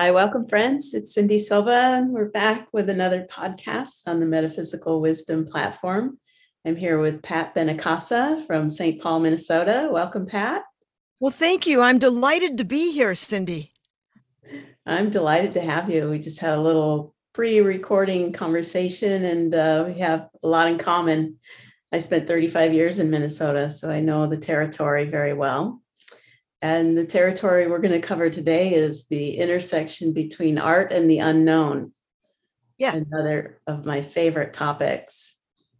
Hi, welcome, friends. It's Cindy Silva, and we're back with another podcast on the Metaphysical Wisdom platform. I'm here with Pat Benincasa from St. Paul, Minnesota. Welcome, Pat. Well, thank you. I'm delighted to be here, Cindy. I'm delighted to have you. We just had a little pre recording conversation, and uh, we have a lot in common. I spent 35 years in Minnesota, so I know the territory very well. And the territory we're going to cover today is the intersection between art and the unknown. Yeah. Another of my favorite topics.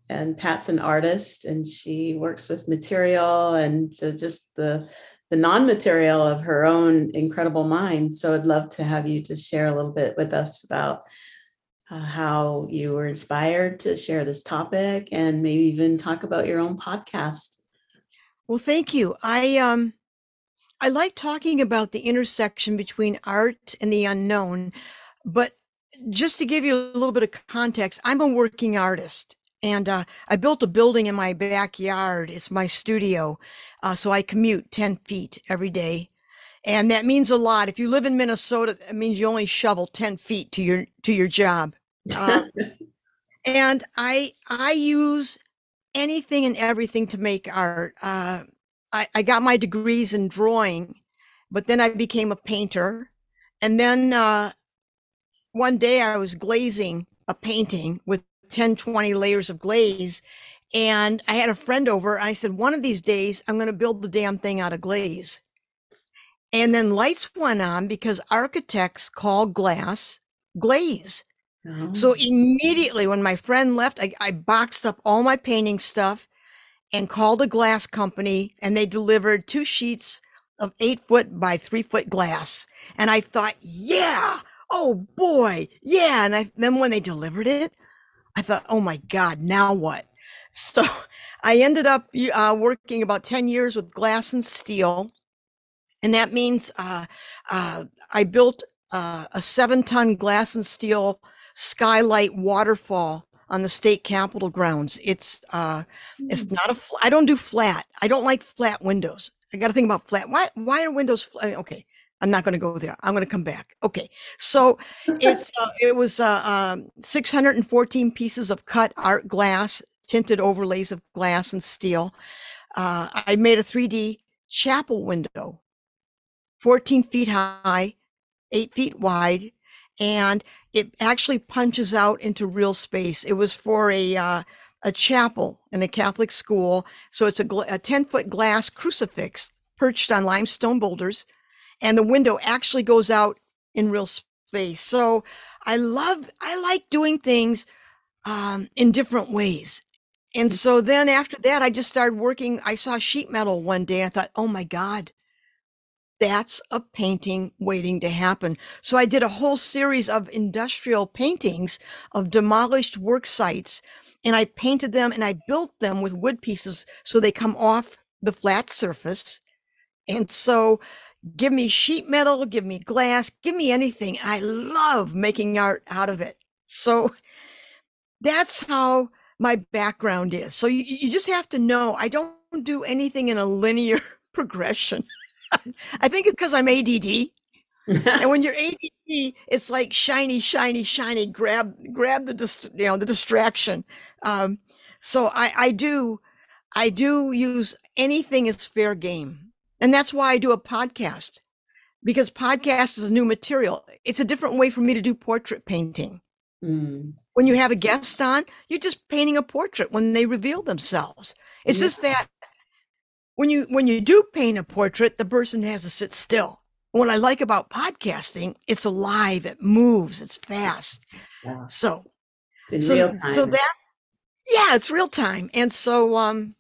And Pat's an artist and she works with material and so just the the non-material of her own incredible mind. So I'd love to have you just share a little bit with us about uh, how you were inspired to share this topic and maybe even talk about your own podcast. Well, thank you. I um I like talking about the intersection between art and the unknown, but just to give you a little bit of context, I'm a working artist and uh, I built a building in my backyard. It's my studio. Uh, so I commute 10 feet every day. And that means a lot. If you live in Minnesota, it means you only shovel 10 feet to your to your job. Uh, and I I use anything and everything to make art. I, I got my degrees in drawing, but then I became a painter. And then uh, one day I was glazing a painting with 10, 20 layers of glaze. And I had a friend over. I said, one of these days, I'm going to build the damn thing out of glaze. And then lights went on because architects call glass glaze. Oh. So immediately when my friend left, I, I boxed up all my painting stuff and called a glass company and they delivered two sheets of eight foot by three foot glass. And I thought, yeah, oh boy, yeah. And I, then when they delivered it, I thought, oh my God, now what? So I ended up uh, working about 10 years with glass and steel. And that means uh, uh, I built uh, a seven ton glass and steel skylight waterfall on the state capitol grounds. It's uh, it's hmm. not a. Fl- I don't do flat. I don't like flat windows. I got to think about flat. Why? Why are windows? Flat? Okay, I'm not going to go there. I'm going to come back. Okay, so it's uh, it was uh, um, 614 pieces of cut art glass, tinted overlays of glass and steel. Uh, I made a 3D chapel window, 14 feet high, eight feet wide, and it actually punches out into real space. It was for a uh, a chapel in a Catholic school, so it's a, gl- a ten foot glass crucifix perched on limestone boulders, and the window actually goes out in real space. So I love I like doing things um, in different ways. And mm. so then after that, I just started working. I saw sheet metal one day. I thought, oh my God, that's a painting waiting to happen. So I did a whole series of industrial paintings of demolished work sites and I painted them and I built them with wood pieces so they come off the flat surface. And so give me sheet metal, give me glass, give me anything. I love making art out of it. So that's how my background is. So you, you just have to know I don't do anything in a linear progression. I think it's because I'm ADD. and when you're ADD, it's like shiny, shiny, shiny. Grab, grab the dist- you know the distraction. Um, so I, I do, I do use anything as fair game, and that's why I do a podcast because podcast is a new material. It's a different way for me to do portrait painting. Mm. When you have a guest on, you're just painting a portrait when they reveal themselves. It's yeah. just that when you when you do paint a portrait, the person has to sit still. What I like about podcasting, it's alive, it moves, it's fast. Yeah. So, it's so, so that yeah, it's real time. And so um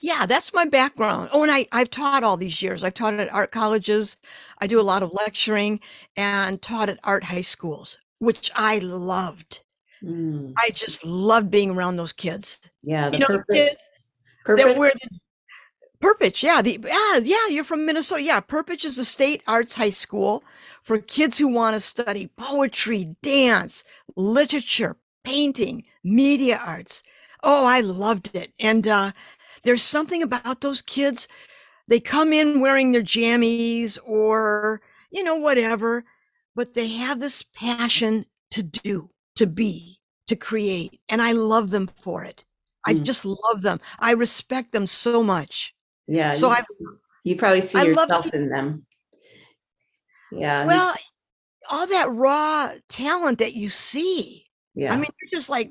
yeah, that's my background. Oh, and I, I've taught all these years. I've taught at art colleges. I do a lot of lecturing and taught at art high schools, which I loved. Mm. I just loved being around those kids. Yeah, the you know, perfect, kids perfect. that were the Perpich, yeah, the yeah, yeah, you're from Minnesota. Yeah, Perpich is a state arts high school for kids who want to study poetry, dance, literature, painting, media arts. Oh, I loved it. And uh, there's something about those kids. They come in wearing their jammies or, you know, whatever. but they have this passion to do, to be, to create. And I love them for it. I Mm. just love them. I respect them so much. Yeah. So you, I, you probably see I yourself in them. Yeah. well, all that raw talent that you see. yeah. I mean, they're just like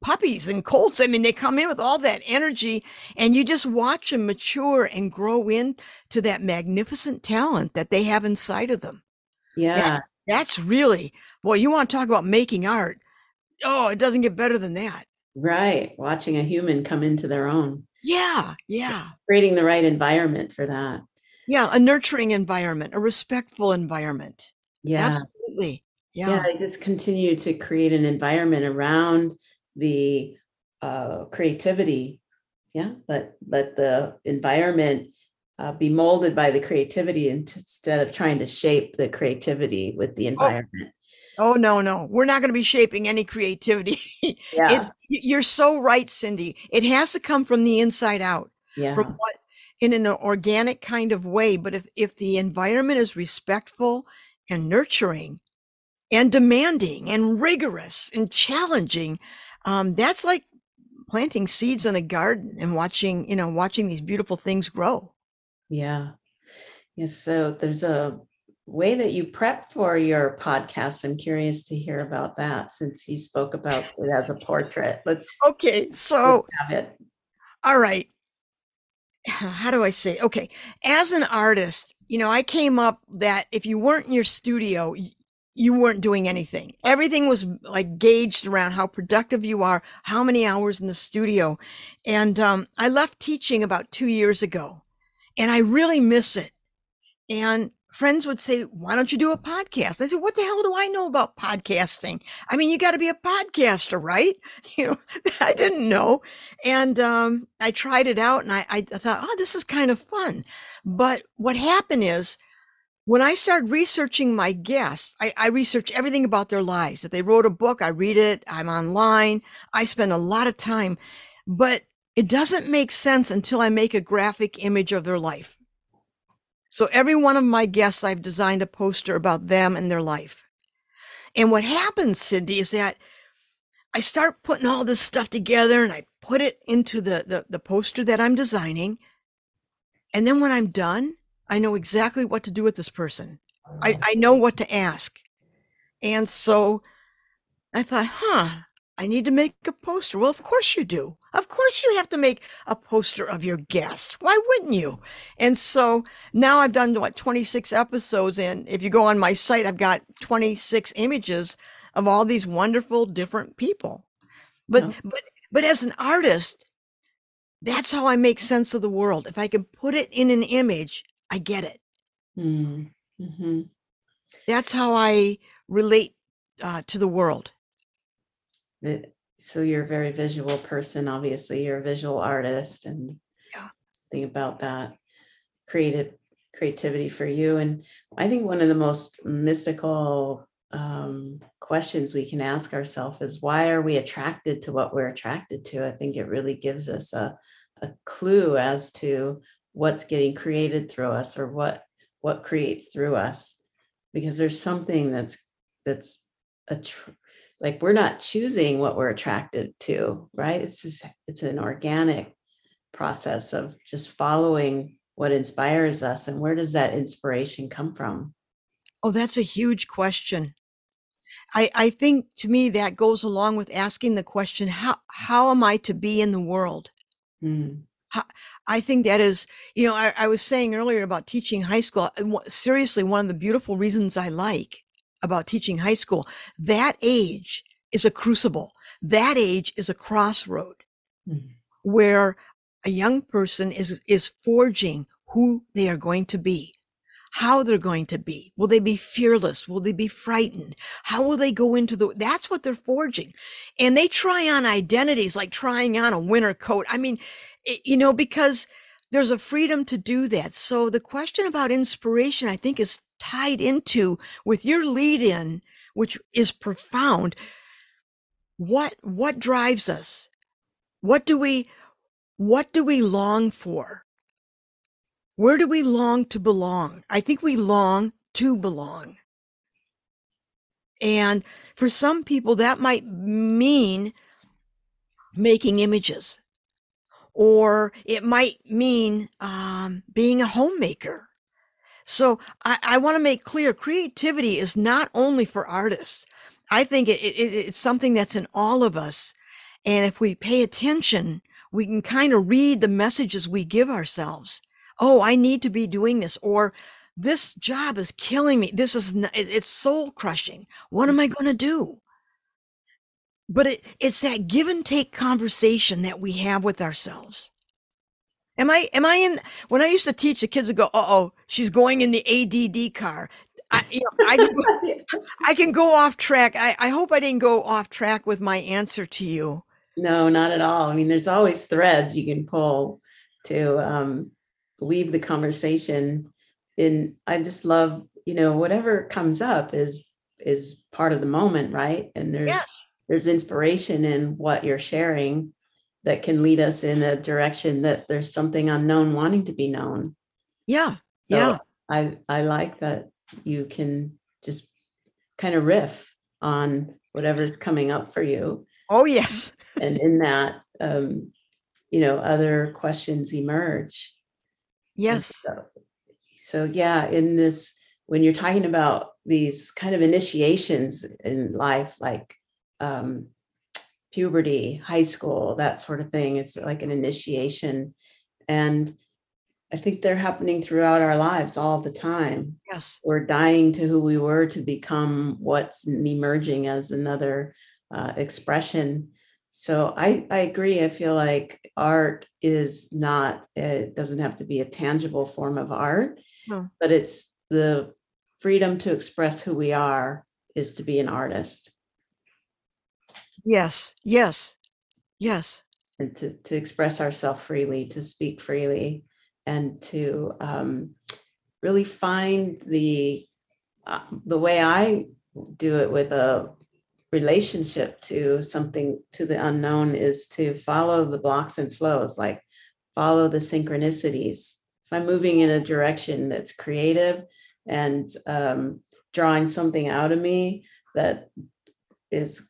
puppies and colts. I mean, they come in with all that energy and you just watch them mature and grow into that magnificent talent that they have inside of them. yeah. That's really, well, you want to talk about making art. Oh, it doesn't get better than that. Right. Watching a human come into their own, Yeah. Yeah. creating the right environment for that. Yeah. A nurturing environment, a respectful environment. Yeah. Absolutely. Yeah. Yeah. I just continue to create an environment around the uh, creativity. Yeah. Let, let the environment uh, be molded by the creativity instead of trying to shape the creativity with the environment. Oh, no, no. We're not going to be shaping any creativity. Yeah. It's, y- you're so right, Cindy. It has to come from the inside out. yeah. from what in an organic kind of way but if if the environment is respectful and nurturing and demanding and rigorous and challenging um, that's like planting seeds in a garden and watching you know watching these beautiful things grow Yeah. Yes. So there's a way that you prep for your podcast. I'm curious to hear about that since you spoke about it as a portrait. Let's, okay so let's have it. all right how do i say okay as an artist you know i came up that if you weren't in your studio you weren't doing anything everything was like gauged around how productive you are how many hours in the studio and um, i left teaching about two years ago and i really miss it and friends would say why don't you do a podcast i said what the hell do i know about podcasting i mean you got to be a podcaster right you know i didn't know and um, I tried it out and I, I thought, oh, this is kind of fun. But what happened is when I started researching my guests, I, I research everything about their lives. If they wrote a book, I read it, I'm online, I spend a lot of time, but it doesn't make sense until I make a graphic image of their life. So every one of my guests, I've designed a poster about them and their life. And what happens, Cindy, is that I start putting all this stuff together and I put it into the, the, the poster that I'm designing. And then when I'm done, I know exactly what to do with this person. I, I know what to ask. And so I thought, huh, I need to make a poster. Well, of course you do. Of course you have to make a poster of your guest. Why wouldn't you? And so now I've done what 26 episodes. And if you go on my site, I've got 26 images of all these wonderful different people. But Oh. but but as an artist, that's how I make sense of the world. If I can put it in an image, I get it. Mm, mhm. That's how I relate uh, to the world. It- So you're a very visual person. Obviously, you're a visual artist, and Yeah. think about that creative creativity for you. And I think one of the most mystical um, questions we can ask ourselves is why are we attracted to what we're attracted to? I think it really gives us a, a clue as to what's getting created through us or what what creates through us because there's something that's that's a tr- like we're not choosing what we're attracted to right it's just it's an organic process of just following what inspires us and where does that inspiration come from Oh, that's a huge question. I, I think to me that goes along with asking the question, how, how am I to be in the world? Mm, I think that is, you know, I, I was saying earlier about teaching high school. Seriously, one of the beautiful reasons I like about teaching high school, that age is a crucible. That age is a crossroad Mhm. where a young person is, is forging who they are going to be, how they're going to be. Will they be fearless? Will they be frightened? How will they go into the, that's what they're forging. And they try on identities like trying on a winter coat. I mean, it- you know, because there's a freedom to do that. So the question about inspiration, I think, is tied into with your lead in, which is profound. What what drives us? What do we what do we long for? Where do we long to belong? I think we long to belong. And for some people, that might mean making images, or it might mean um, being a homemaker. So I, I want to make clear creativity is not only for artists. I think it, it, it's something that's in all of us. And if we pay attention, we can kind of read the messages we give ourselves. Oh, I need to be doing this, or this job is killing me. This is, it's soul crushing. What am I mm-hmm. going to do? But it, it's that give and take conversation that we have with ourselves. Am I, am I in, when I used to teach the kids would go, uh oh, she's going in the ADD car. I, you know, I, can go, I can go off track. I, I hope I didn't go off track with my answer to you. No, not at all. I mean, there's always threads you can pull to um, weave the conversation And I just love, you know, whatever comes up is is part of the moment, right? And there's yes. there's inspiration in what you're sharing that can lead us in a direction that there's something unknown wanting to be known. Yeah. So yeah. I I like that you can just kind of riff on whatever's coming up for you. Oh yes. and in that um you know other questions emerge. Yes. So, so yeah, in this when you're talking about these kind of initiations in life like um puberty, high school, that sort of thing. It's like an initiation. And I think they're happening throughout our lives all the time. Yes. We're dying to who we were to become what's emerging as another uh, expression. So I, I agree. I feel like art is not, it doesn't have to be a tangible form of art, no. but it's the freedom to express who we are is to be an artist. Yes, yes, yes. And to, to express ourselves freely, to speak freely, and to um, really find the uh, the way I do it with a relationship to something to the unknown is to follow the blocks and flows, like follow the synchronicities. If I'm moving in a direction that's creative and um, drawing something out of me that is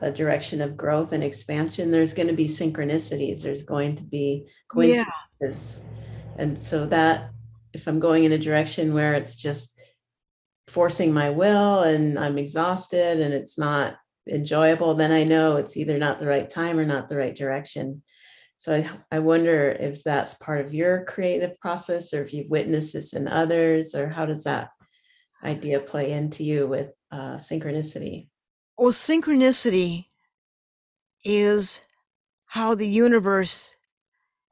a direction of growth and expansion, there's going to be synchronicities. There's going to be coincidences. Yeah. And so that if I'm going in a direction where it's just forcing my will and I'm exhausted and it's not enjoyable, then I know it's either not the right time or not the right direction. So I, I wonder if that's part of your creative process or if you've witnessed this in others, or how does that idea play into you with uh, synchronicity? Well, synchronicity is how the universe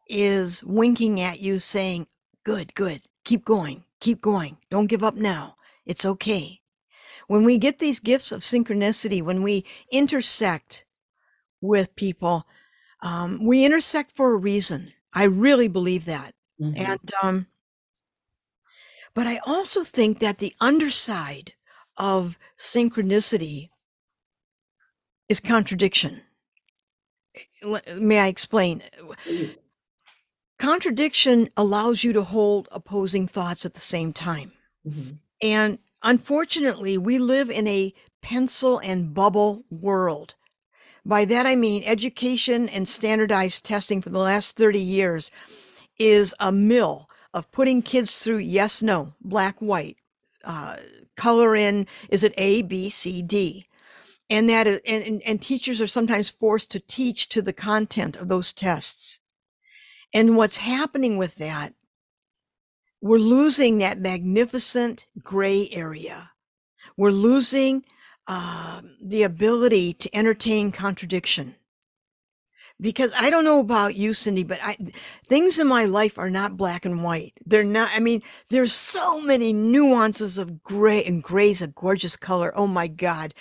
is winking at you saying, Good, good, keep going, keep going, don't give up now. It's okay. When we get these gifts of synchronicity, when we intersect with people, um, we intersect for a reason. I really believe that. Mm-hmm. And, um, but I also think that the underside of synchronicity is contradiction. May I explain? Contradiction allows you to hold opposing thoughts at the same time. Mm-hmm. And unfortunately, we live in a pencil and bubble world. By that, I mean education and standardized testing for the last 30 years is a mill of putting kids through yes, no, black, white, uh, color in, is it A, B, C, D? And that is, and, and, and teachers are sometimes forced to teach to the content of those tests and what's happening with that we're losing that magnificent gray area we're losing uh, the ability to entertain contradiction because I don't know about you, Cindy, but I, things in my life are not black and white. They're not, I mean, there's so many nuances of gray and gray's a gorgeous color. Oh my God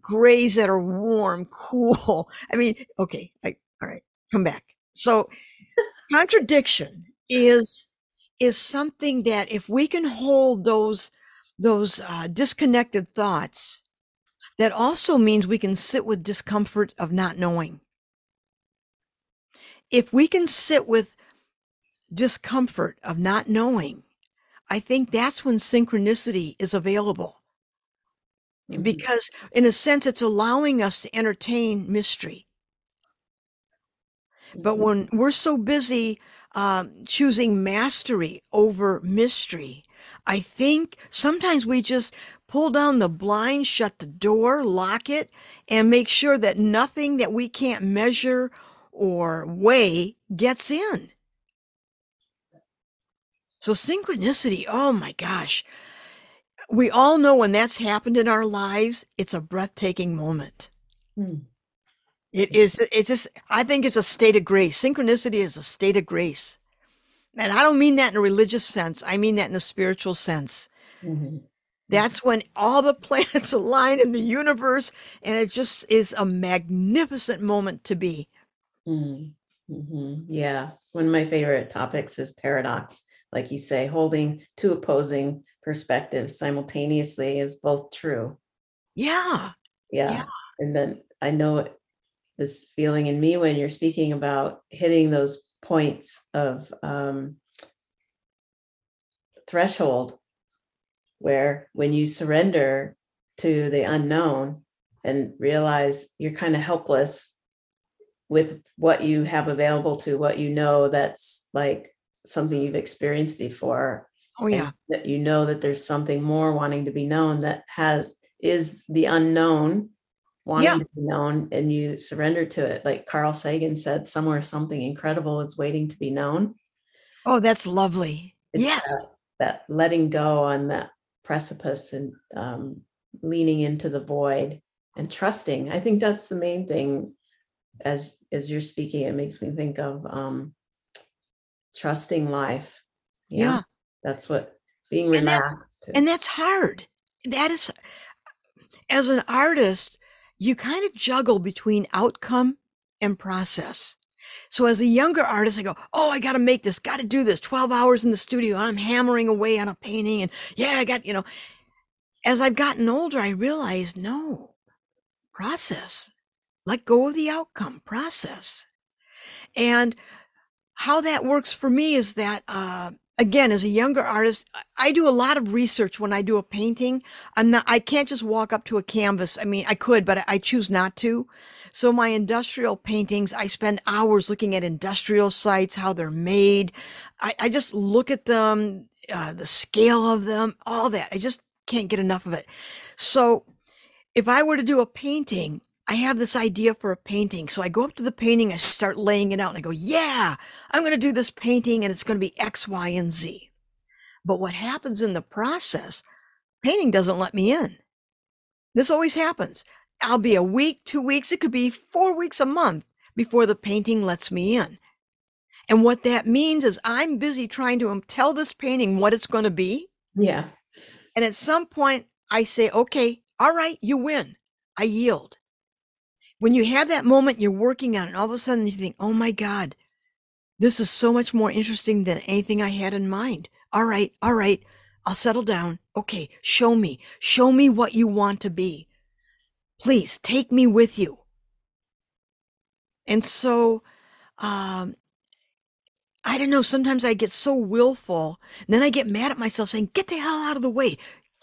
grays that are warm, cool. I mean, okay, I, all right, come back. So contradiction is is something that if we can hold those those uh, disconnected thoughts, that also means we can sit with discomfort of not knowing. If we can sit with discomfort of not knowing, I think that's when synchronicity is available Mhm. because in a sense it's allowing us to entertain mystery but Mhm. when we're so busy um, choosing mastery over mystery i think sometimes we just pull down the blind shut the door lock it and make sure that nothing that we can't measure or weigh gets in so synchronicity oh my gosh we all know when that's happened in our lives, it's a breathtaking moment. Hmm. It is, it's just, I think it's a state of grace. Synchronicity is a state of grace. And I don't mean that in a religious sense, I mean that in a spiritual sense. Mhm. That's when all the planets align in the universe, and it just is a magnificent moment to be. Mm, mhm. Yeah, one of my favorite topics is paradox. Like you say, holding two opposing perspectives simultaneously is both true. Yeah. Yeah. Yeah. And then I know this feeling in me when you're speaking about hitting those points of um, threshold where when you surrender to the unknown and realize you're kind of helpless with what you have available to what you know that's like something you've experienced before Oh, yeah. that you know that there's something more wanting to be known that has is the unknown wanting Yeah. to be known and you surrender to it like carl sagan said somewhere something incredible is waiting to be known Oh, that's lovely. it's Yes. that, that letting go on that precipice and um, leaning into the void and trusting i think that's the main thing as as you're speaking it makes me think of um trusting life Yeah. that's what being And that- relaxed And that's hard. That is, as an artist, you kind of juggle between outcome and process. So as a younger artist, I go, oh, I got to make this, got to do this 12 hours in the studio. I'm hammering away on a painting. And yeah, I got, you know, as I've gotten older, I realized no, process, let go of the outcome, process. And how that works for me is that, uh, again, as a younger artist, I- do a lot of research when I do a painting. I'm not, I can't just walk up to a canvas. I mean, I could, but I- I choose not to. So my industrial paintings, I spend hours looking at industrial sites, how they're made. I, I just look at them, uh, the scale of them, all that. I just can't get enough of it. So if I were to do a painting, I have this idea for a painting. So I go up to the painting, I start laying it out, and I go, yeah, I'm going to do this painting and it's going to be X, Y, and Z. But what happens in the process, painting doesn't let me in. This always happens. I'll be a week, two weeks, it could be four weeks, a month before the painting lets me in. And what that means is I'm busy trying to um, tell this painting what it's going to be. yeah And at some point, I say, okay, all right, you win. I yield. When you have that moment, you're working on it, and all of a sudden you think, oh my God, this is so much more interesting than anything I had in mind. All right, all right, I'll settle down. Okay, show me. Show me what you want to be. Please take me with you. And so, um, I don't know. Sometimes I get so willful, and then I get mad at myself saying, get the hell out of the way.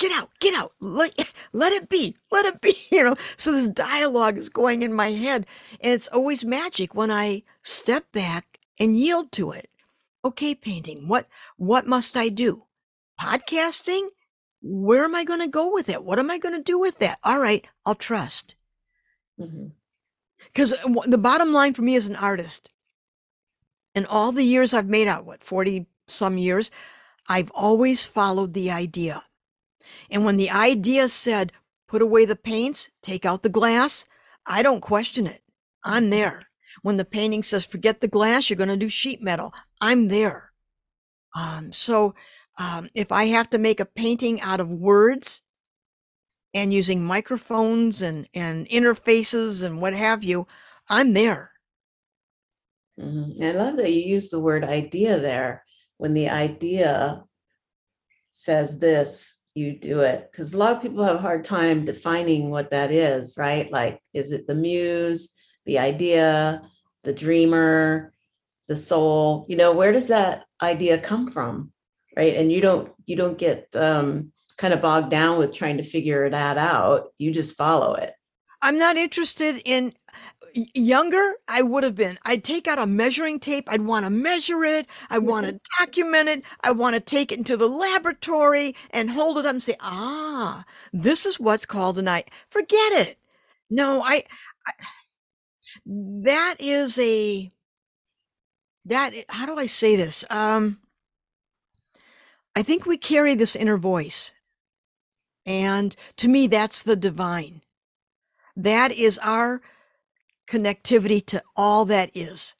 Get out, get out. Let, let it be, let it be. You know, so this dialogue is going in my head. And it's always magic when I step back and yield to it. Okay, painting, what, what must I do? Podcasting? Where am I going to go with it? What am I going to do with that? All right, I'll trust. Mm-hmm. Because the bottom line for me as an artist, in all the years I've made out, what, 40 some years, I've always followed the idea. And when the idea said, put away the paints, take out the glass, I don't question it. I'm there. When the painting says, forget the glass, you're going to do sheet metal, I'm there. Um, so um, if I have to make a painting out of words and using microphones and, and interfaces and what have you, I'm there. Mhm. I love that you use the word idea there. When the idea says this, you do it. Because a lot of people have a hard time defining what that is, right? Like, is it the muse, the idea, the dreamer, the soul? You know, where does that idea come from? Right. And you don't you don't get um kind of bogged down with trying to figure that out. You just follow it. I'm not interested in younger. I would have been. I'd take out a measuring tape. I'd want to measure it. I want to document it. I want to take it into the laboratory and hold it up and say, ah, this is what's called a night. Forget it. No, I, I that is a that how do I say this? Um I think we carry this inner voice. And to me, that's the divine. That is our connectivity to all that is.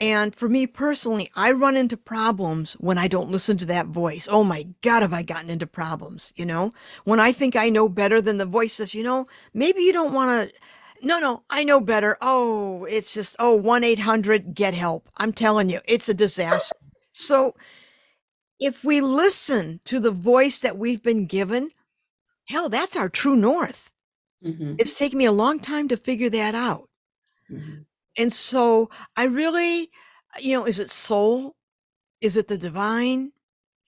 And for me personally, I run into problems when I don't listen to that voice. Oh my God, have I gotten into problems? You know, when I think I know better than the voice says, you know, maybe you don't want to. No, no, I know better. Oh, it's just, oh, 1 800 get help. I'm telling you, it's a disaster. So if we listen to the voice that we've been given, hell, that's our true north. Mm-hmm. It's taken me a long time to figure that out. Mm-hmm. And so I really, you know, is it soul? Is it the divine?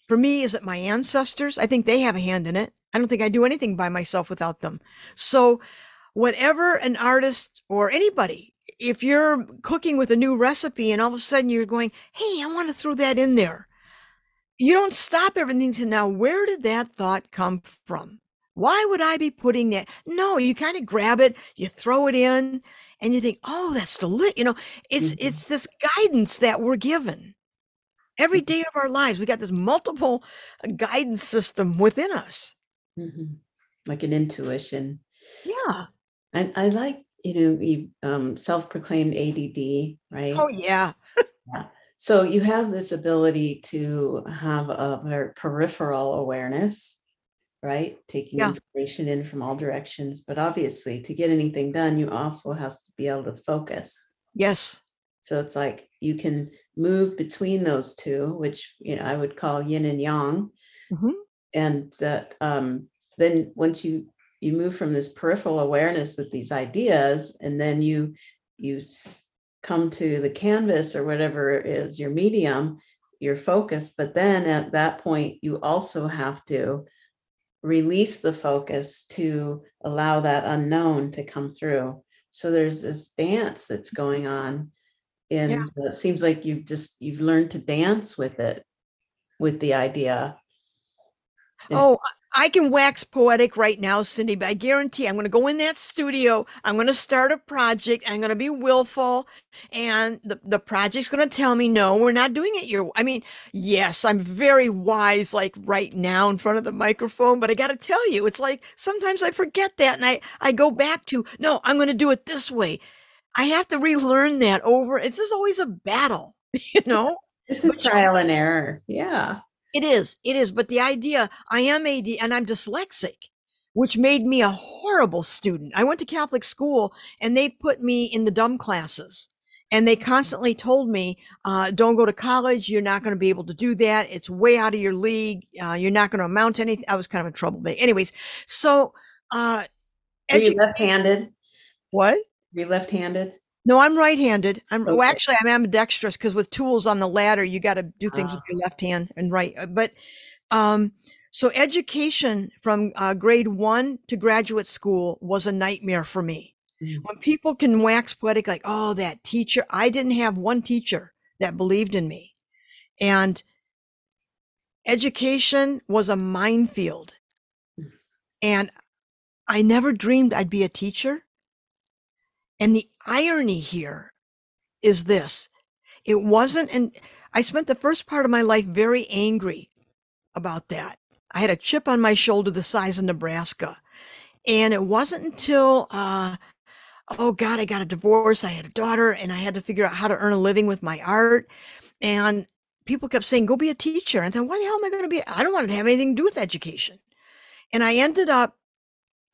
For me, is it my ancestors? I think they have a hand in it. I don't think I do anything by myself without them. So, whatever an artist or anybody, if you're cooking with a new recipe and all of a sudden you're going, hey, I want to throw that in there, you don't stop everything to now, where did that thought come from? Why would I be putting that? No, you kind of grab it, you throw it in, and you think, oh, that's the lit. You know, it's mm-hmm. it's this guidance that we're given every mm-hmm. of our lives. We got this multiple uh, guidance system within us, mm-hmm. like an intuition. Yeah, and I like you know you um, self-proclaimed ADD, right? Oh yeah. yeah. So you have this ability to have a very peripheral awareness, right? Taking yeah. information in from all directions. But obviously, to get anything done, you also have to be able to focus. Yes. So it's like you can move between those two, which you know I would call yin and yang. Mm-hmm. And that um, then once you you move from this peripheral awareness with these ideas, and then you you come to the canvas or whatever is your medium, your focus. But then at that point, you also have to release the focus to allow that unknown to come through. So there's this dance that's going on. And yeah. it seems like you've just you've learned to dance with it, with the idea. oh, I can wax poetic right now, Cindy, but I guarantee I'm going to go in that studio. I'm going to start a project. I'm going to be willful. And the, the project's going to tell me, no, we're not doing it your I mean, yes, I'm very wise, like right now in front of the microphone, but I got to tell you, it's like sometimes I forget that and I, I go back to, no, I'm going to do it this way. I have to relearn that over. It's just always a battle, you know? It's a trial and error. Yeah. It is. It is. But the idea, I am AD and I'm dyslexic, which made me a horrible student. I went to Catholic school and they put me in the dumb classes. And they constantly told me, uh, don't go to college. You're not going to be able to do that. It's way out of your league. Uh, you're not going to amount to anything. I was kind of in trouble. But anyways, so, uh, Are you left-handed? What? Are you left-handed? No, I'm right-handed. I'm okay. well, actually I'm ambidextrous because with tools on the ladder, you got to do things with ah. your left hand and right. Uh, but um, so education from uh, grade one to graduate school was a nightmare for me. Mm-hmm. When people can wax poetic, like, oh, that teacher, I didn't have one teacher that believed in me, and education was a minefield, mm. and I never dreamed I'd be a teacher. And the irony here is this it wasn't, and I spent the first part of my life very angry about that. I had a chip on my shoulder the size of Nebraska. And it wasn't until, uh, oh God, I got a divorce. I had a daughter and I had to figure out how to earn a living with my art. And people kept saying, go be a teacher. And then, why the hell am I going to be? I don't want to have anything to do with education. And I ended up,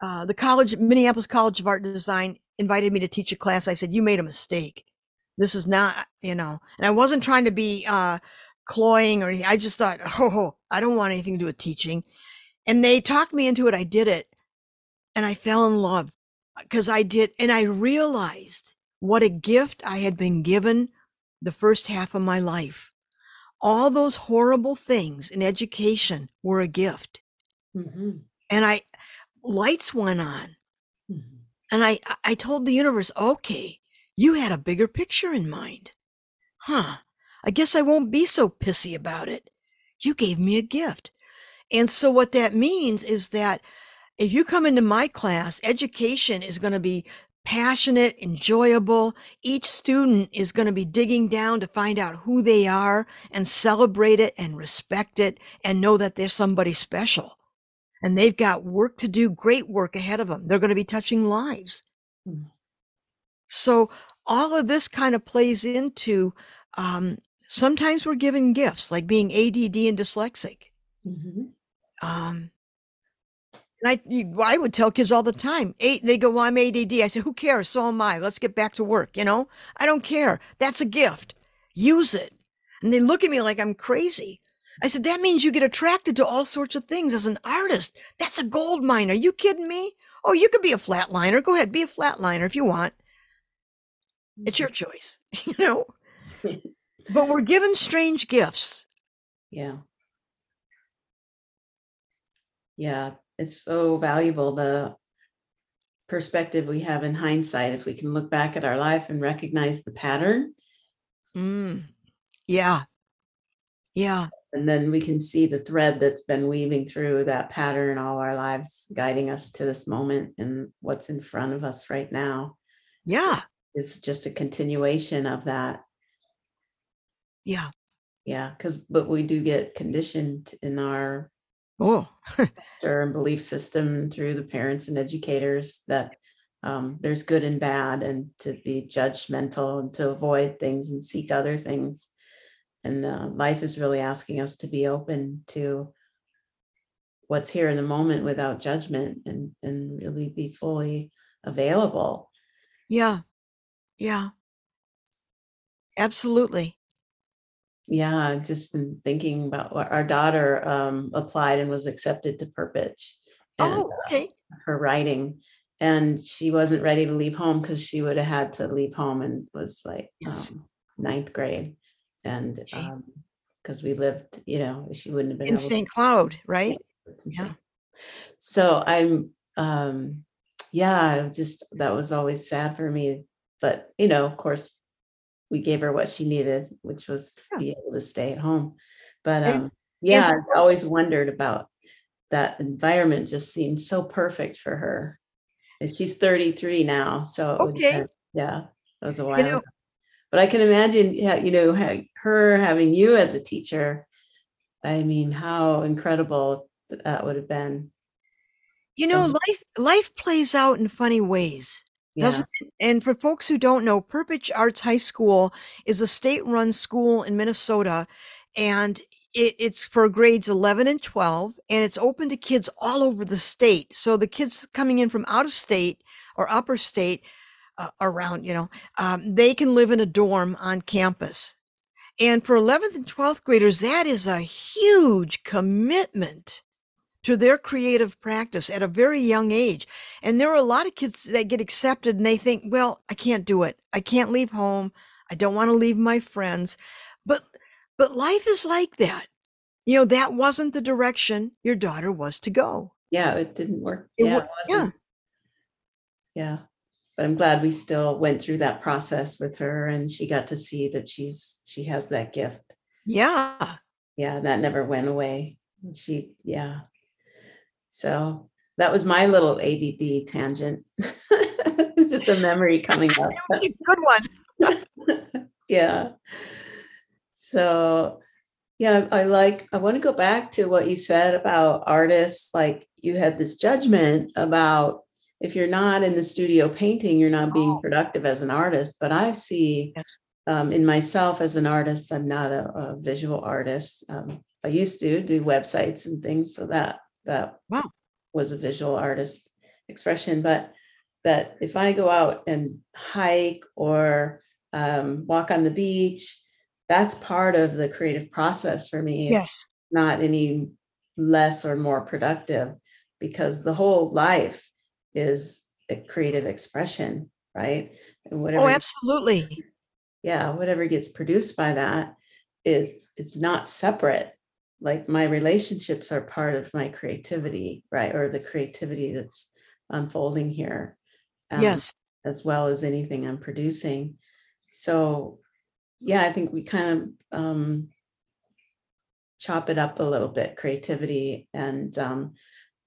uh, the college, Minneapolis College of Art and Design invited me to teach a class, I said, You made a mistake. This is not, you know, and I wasn't trying to be uh, cloying or anything. I just thought, Oh, I don't want anything to do with teaching. And they talked me into it. I did it. And I fell in love because I did. And I realized what a gift I had been given the first half of my life. all those horrible things in education were a gift. Mm-hmm. And I, lights went on. Mm-hmm. And I, I told the universe, okay, you had a bigger picture in mind. Huh. I guess I won't be so pissy about it. You gave me a gift. And so what that means is that if you come into my class, education is going to be passionate, enjoyable. Each student is going to be digging down to find out who they are and celebrate it and respect it and know that they're somebody special. And they've got work to do, great work ahead of them. They're going to be touching lives. Mm. So all of this kind of plays into um, sometimes we're given gifts like being ADD and dyslexic. Mm-hmm. Um, and I, I would tell kids all the time, eight, they go, well, I'm ADD. I say, who cares? So am I. Let's get back to work. You know, I don't care. That's a gift. Use it. And they look at me like I'm crazy. I said, that means you get attracted to all sorts of things as an artist. That's a gold mine. Are you kidding me? Oh, you could be a flatliner. Go ahead, be a flatliner if you want. It's your choice, you know. but we're given strange gifts. Yeah. Yeah, it's so valuable the perspective we have in hindsight. If we can look back at our life and recognize the pattern, Mm. Yeah. Yeah. And then we can see the thread that's been weaving through that pattern all our lives, guiding us to this moment and what's in front of us right now Yeah. is just a continuation of that. Yeah. Yeah, because but we do get conditioned in our Oh, and belief system through the parents and educators that um, there's good and bad and to be judgmental and to avoid things and seek other things and uh, life is really asking us to be open to what's here in the moment without judgment and and really be fully available yeah. Yeah. Absolutely. yeah just in thinking about what our daughter um, applied and was accepted to Perpich and Oh, okay. her writing and she wasn't ready to leave home because she would have had to leave home and was like Yes. um, ninth grade and because we lived you know she wouldn't have been In able to St. Cloud, right? Yeah. so- i'm um yeah I just that was always sad for me but you know of course we gave her what she needed which was to Yeah. be able to stay at home but um yeah i always wondered about that environment just seemed so perfect for her and she's 33 now so it would have Okay. been- yeah that was a while know- ago. But i can imagine you know her having you as a teacher i mean how incredible th- that would have been You know, So- life life plays out in funny ways, yeah doesn't it? And for folks who don't know, Perpich Arts High School is a state-run school in Minnesota, and it, it's for grades 11 and 12, and it's open to kids all over the state. So the kids coming in from out of state or upper state uh, around, you know, um, they can live in a dorm on campus. And for 11th and 12th graders, that is a huge commitment to their creative practice at a very young age. And there are a lot of kids that get accepted and they think, well, I can't do it. I can't leave home. I don't want to leave my friends. But but life is like that. You know, that wasn't the direction your daughter was to go. yeah it didn't work It yeah wa- it yeah. yeah but i'm glad we still went through that process with her and she got to see that she's she has that gift. Yeah. yeah that never went away. She yeah. So that was my little add tangent. It's just a memory coming up. Good one. yeah. So yeah i like i want to go back to what you said about artists like you had this judgment about if you're not in the studio painting you're not being Oh. productive as an artist but i see um, in myself as an artist i'm not a, a visual artist um, i used to do websites and things so that that Wow. was a visual artist expression but that if i go out and hike or um, walk on the beach that's part of the creative process for me It's not any less or more productive because the whole life is a creative expression right? And whatever Oh, absolutely. yeah whatever gets produced by that is is not separate. Like my relationships are part of my creativity right? Or the creativity that's unfolding here um, yes. as well as anything i'm producing. So yeah i think we kind of um, chop it up a little bit creativity and um,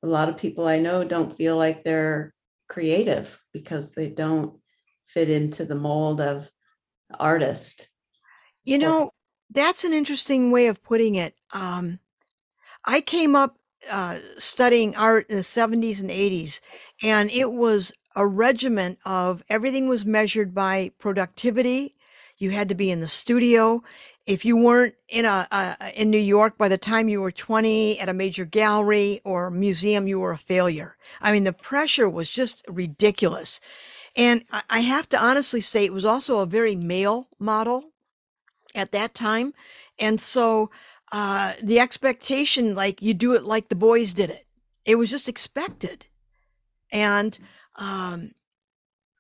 a lot of people i know don't feel like they're creative because they don't fit into the mold of artist you know that's an interesting way of putting it. Um, I came up uh, studying art in the 70s and 80s, and it was a regiment of everything was measured by productivity. You had to be in the studio. If you weren't in a, a in New York by the time you were 20 at a major gallery or museum, you were a failure. I mean, the pressure was just ridiculous. And I have to honestly say, it was also a very male model at that time. And so uh, the expectation, like you do it like the boys did it, it was just expected. And um,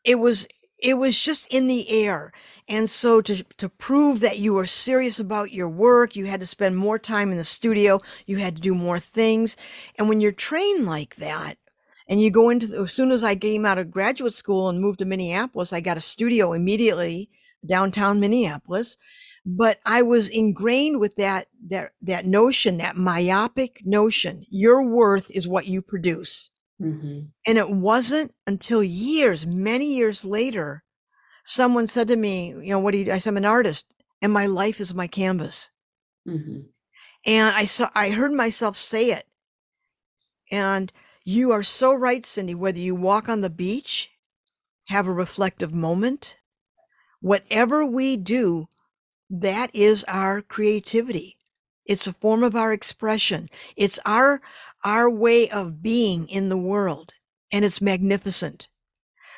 it was it was just in the air. And so to, to prove that you were serious about your work, you had to spend more time in the studio, you had to do more things. And when you're trained like that, and you go into the, as soon as I came out of graduate school and moved to Minneapolis, I got a studio immediately downtown Minneapolis but I was ingrained with that that that notion, that myopic notion. Your worth is what you produce. Mm-hmm. And it wasn't until years, many years later, someone said to me, you know, what do you I said, I'm an artist and my life is my canvas. Mm-hmm. And I saw I heard myself say it. And you are so right, Cindy, whether you walk on the beach, have a reflective moment, whatever we do, that is our creativity. It's a form of our expression. It's our, our way of being in the world and it's magnificent.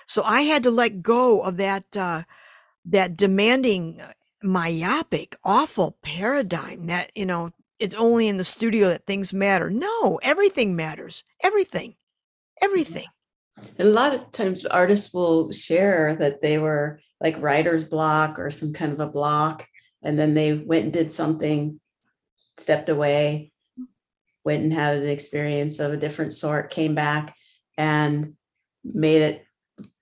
So I had to let go of that, uh, that demanding, uh, myopic, awful paradigm that, you know, it's only in the studio that things matter. No, everything matters. Everything. Everything. And a lot of times artists will share that they were like writer's block or some kind of a block and then they went and did something stepped away went and had an experience of a different sort came back and made it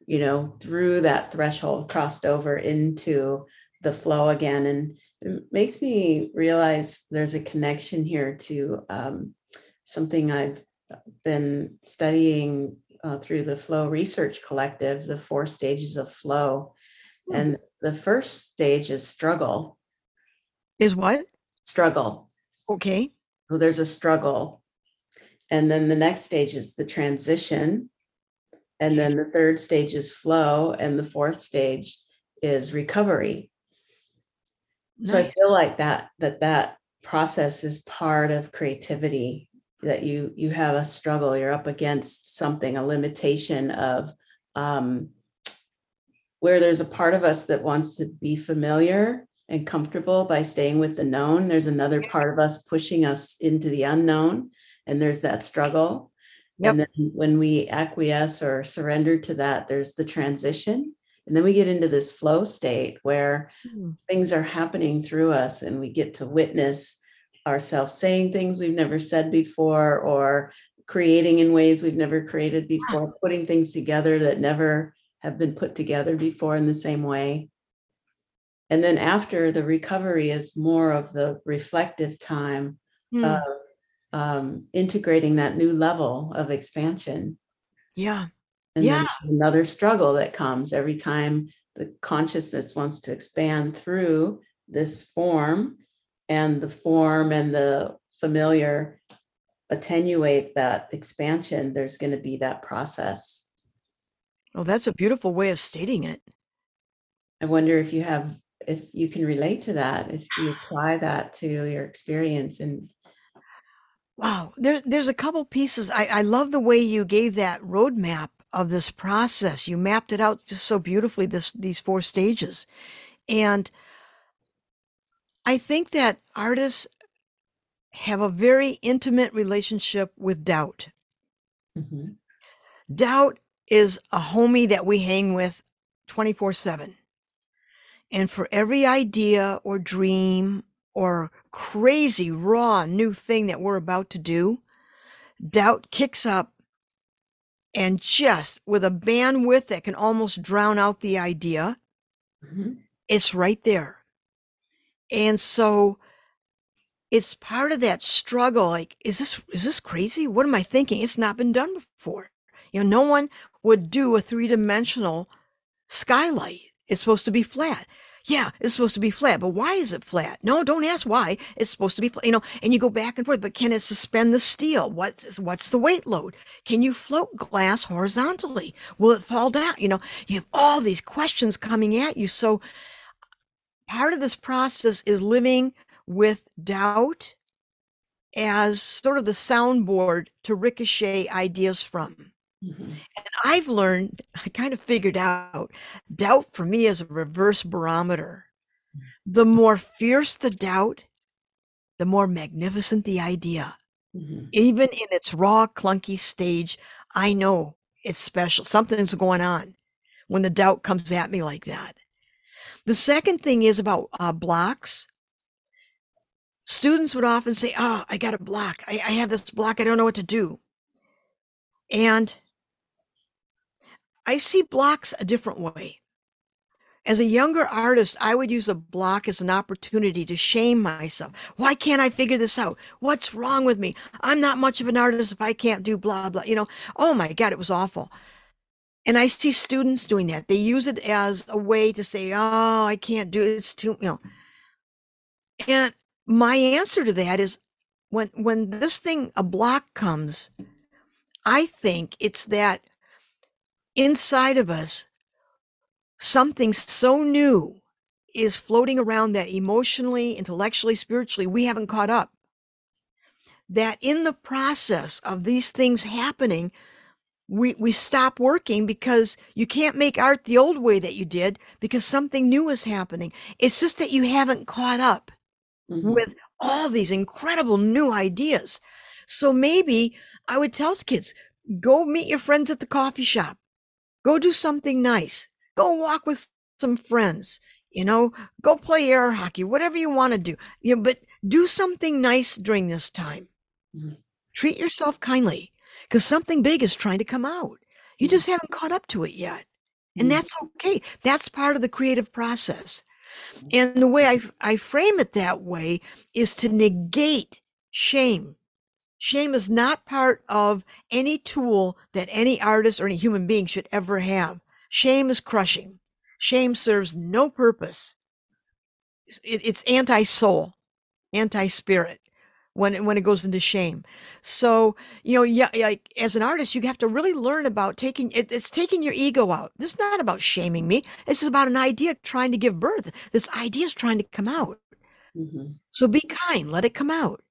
you know through that threshold crossed over into the flow again and it makes me realize there's a connection here to um, something i've been studying uh, through the flow research collective the four stages of flow mm-hmm. and the first stage is struggle is what? Struggle. Okay. So there's a struggle. And then the next stage is the transition. And then the third stage is flow. And the fourth stage is recovery. Nice. So I feel like that that that process is part of creativity that you you have a struggle you're up against something a limitation of um, where there's a part of us that wants to be familiar and comfortable by staying with the known. There's another part of us pushing us into the unknown, and there's that struggle. Yep. And then when we acquiesce or surrender to that, there's the transition. And then we get into this flow state where mm-hmm. things are happening through us and we get to witness ourselves saying things we've never said before or creating in ways we've never created before, putting things together that never have been put together before in the same way. And then after the recovery is more of the reflective time mm. of um, integrating that new level of expansion. Yeah. And yeah. another struggle that comes every time the consciousness wants to expand through this form and the form and the familiar attenuate that expansion, there's going to be that process. Oh, that's a beautiful way of stating it. I wonder if you have if you can relate to that, if you apply that to your experience and Wow, there, there's a couple pieces. I, I love the way you gave that roadmap of this process. You mapped it out just so beautifully. This these four stages, and I think that artists have a very intimate relationship with doubt. Mm-hmm. Doubt is a homie that we hang with twenty four seven. And for every idea or dream or crazy, raw, new thing that we're about to do, doubt kicks up and just with a bandwidth that can almost drown out the idea, mm-hmm. it's right there. And so it's part of that struggle like is this is this crazy? What am i thinking? It's not been done before. You know no one would do a three-dimensional skylight. It's supposed to be flat yeah it's supposed to be flat but why is it flat? No don't ask why. It's supposed to be flat you know and you go back and forth but can it suspend the steel? What's what's the weight load? Can you float glass horizontally? Will it fall down? You know you have all these questions coming at you. So part of this process is living with doubt as sort of the soundboard to ricochet ideas from. Mm-hmm. And I've learned, I kind of figured out, doubt for me is a reverse barometer. The more fierce the doubt, the more magnificent the idea. Mm-hmm. Even in its raw, clunky stage, I know it's special. Something's going on when the doubt comes at me like that. The second thing is about uh, blocks students would often say, Oh, I got a block. I, I have this block. I don't know what to do. And I see blocks a different way. As a younger artist, I would use a block as an opportunity to shame myself. Why can't I figure this out? What's wrong with me? I'm not much of an artist if I can't do blah, blah. You know, oh my God, it was awful. And I see students doing that. They use it as a way to say, oh, I can't do it. It's too, you know. And my answer to that is when when this thing a block comes i think it's that inside of us something so new is floating around that emotionally intellectually spiritually we haven't caught up that in the process of these things happening we we stop working because you can't make art the old way that you did because something new is happening it's just that you haven't caught up mm-hmm. with all these incredible new ideas. So maybe I would tell kids, go meet your friends at the coffee shop. Go do something nice. Go walk with some friends. You know, go play air hockey, whatever you want to do. You know, but do something nice during this time. Mm-hmm. Treat yourself kindly because something big is trying to come out. You just haven't caught up to it yet. And mm-hmm. that's okay. That's part of the creative process. And the way I, I frame it that way is to negate shame. Shame is not part of any tool that any artist or any human being should ever have. Shame is crushing. Shame serves no purpose. It's anti soul, anti spirit when it, when it goes into shame. So you know, yeah, like as an artist, you have to really learn about taking it, it's taking your ego out. This is not about shaming me. This is about an idea trying to give birth. This idea is trying to come out. Mm-hmm. So be kind. Let it come out.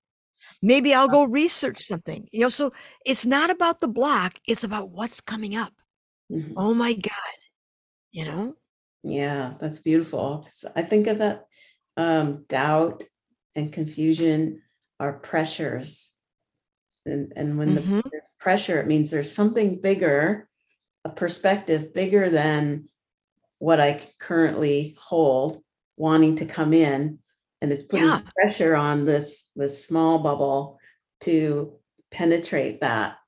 Maybe I'll go research something. You know, so it's not about the block. It's about what's coming up. Mm-hmm. Oh my God. You know. Yeah, that's beautiful. I think of that um, doubt and confusion are pressures. And, and when mm-hmm. the pressure, it means there's something bigger, a perspective bigger than what I currently hold, wanting to come in. And it's putting yeah. pressure on this, this small bubble to penetrate that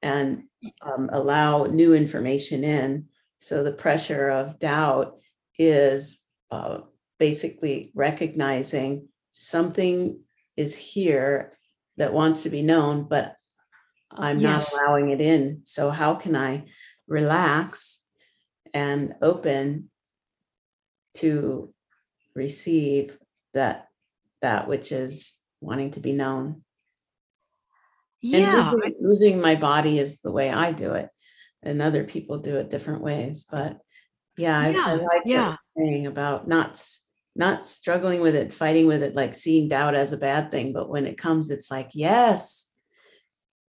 and um, allow new information in. So the pressure of doubt is uh, basically recognizing something is here that wants to be known, but I'm yes. not allowing it in. So how can I relax and open to receive that that which is wanting to be known? Yeah. And losing, losing my body is the way I do it. And other people do it different ways. But yeah, yeah. I, I like yeah. saying about not not struggling with it, fighting with it, like seeing doubt as a bad thing. But when it comes, it's like, yes,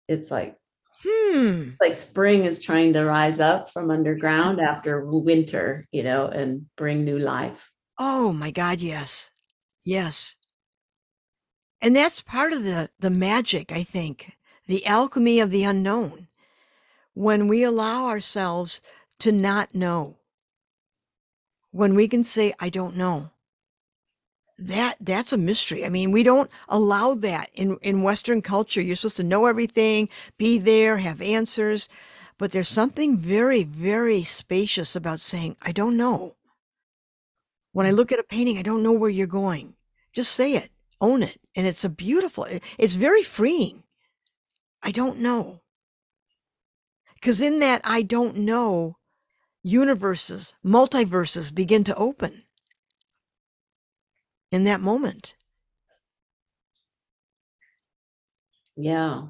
it's like, hmm. like spring is trying to rise up from underground after winter, you know, and bring new life. Oh my God, yes. Yes. And that's part of the, the magic, I think, the alchemy of the unknown. When we allow ourselves to not know, when we can say, I don't know, that that's a mystery. I mean, we don't allow that in in Western culture. You're supposed to know everything, be there, have answers, but there's something very very spacious about saying, "I don't know." When I look at a painting, I don't know where you're going. Just say it, own it, and it's a beautiful. It's very freeing. I don't know. Because in that I don't know, universes, multiverses begin to open in that moment. Yeah.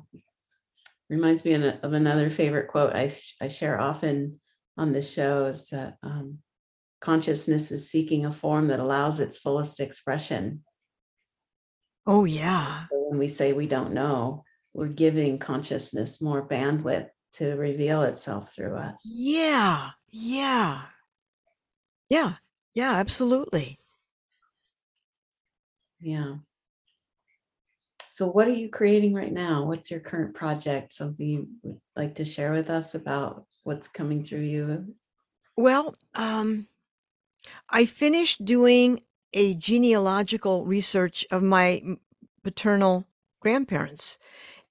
Reminds me of another favorite quote I, I share often on this show is that um, consciousness is seeking a form that allows its fullest expression. Oh, yeah. So when we say we don't know, we're giving consciousness more bandwidth to reveal itself through us. Yeah. Yeah. Yeah. Yeah, absolutely. Yeah. So, what are you creating right now? What's your current project? Something you would like to share with us about what's coming through you? Well, um, I finished doing a genealogical research of my paternal grandparents,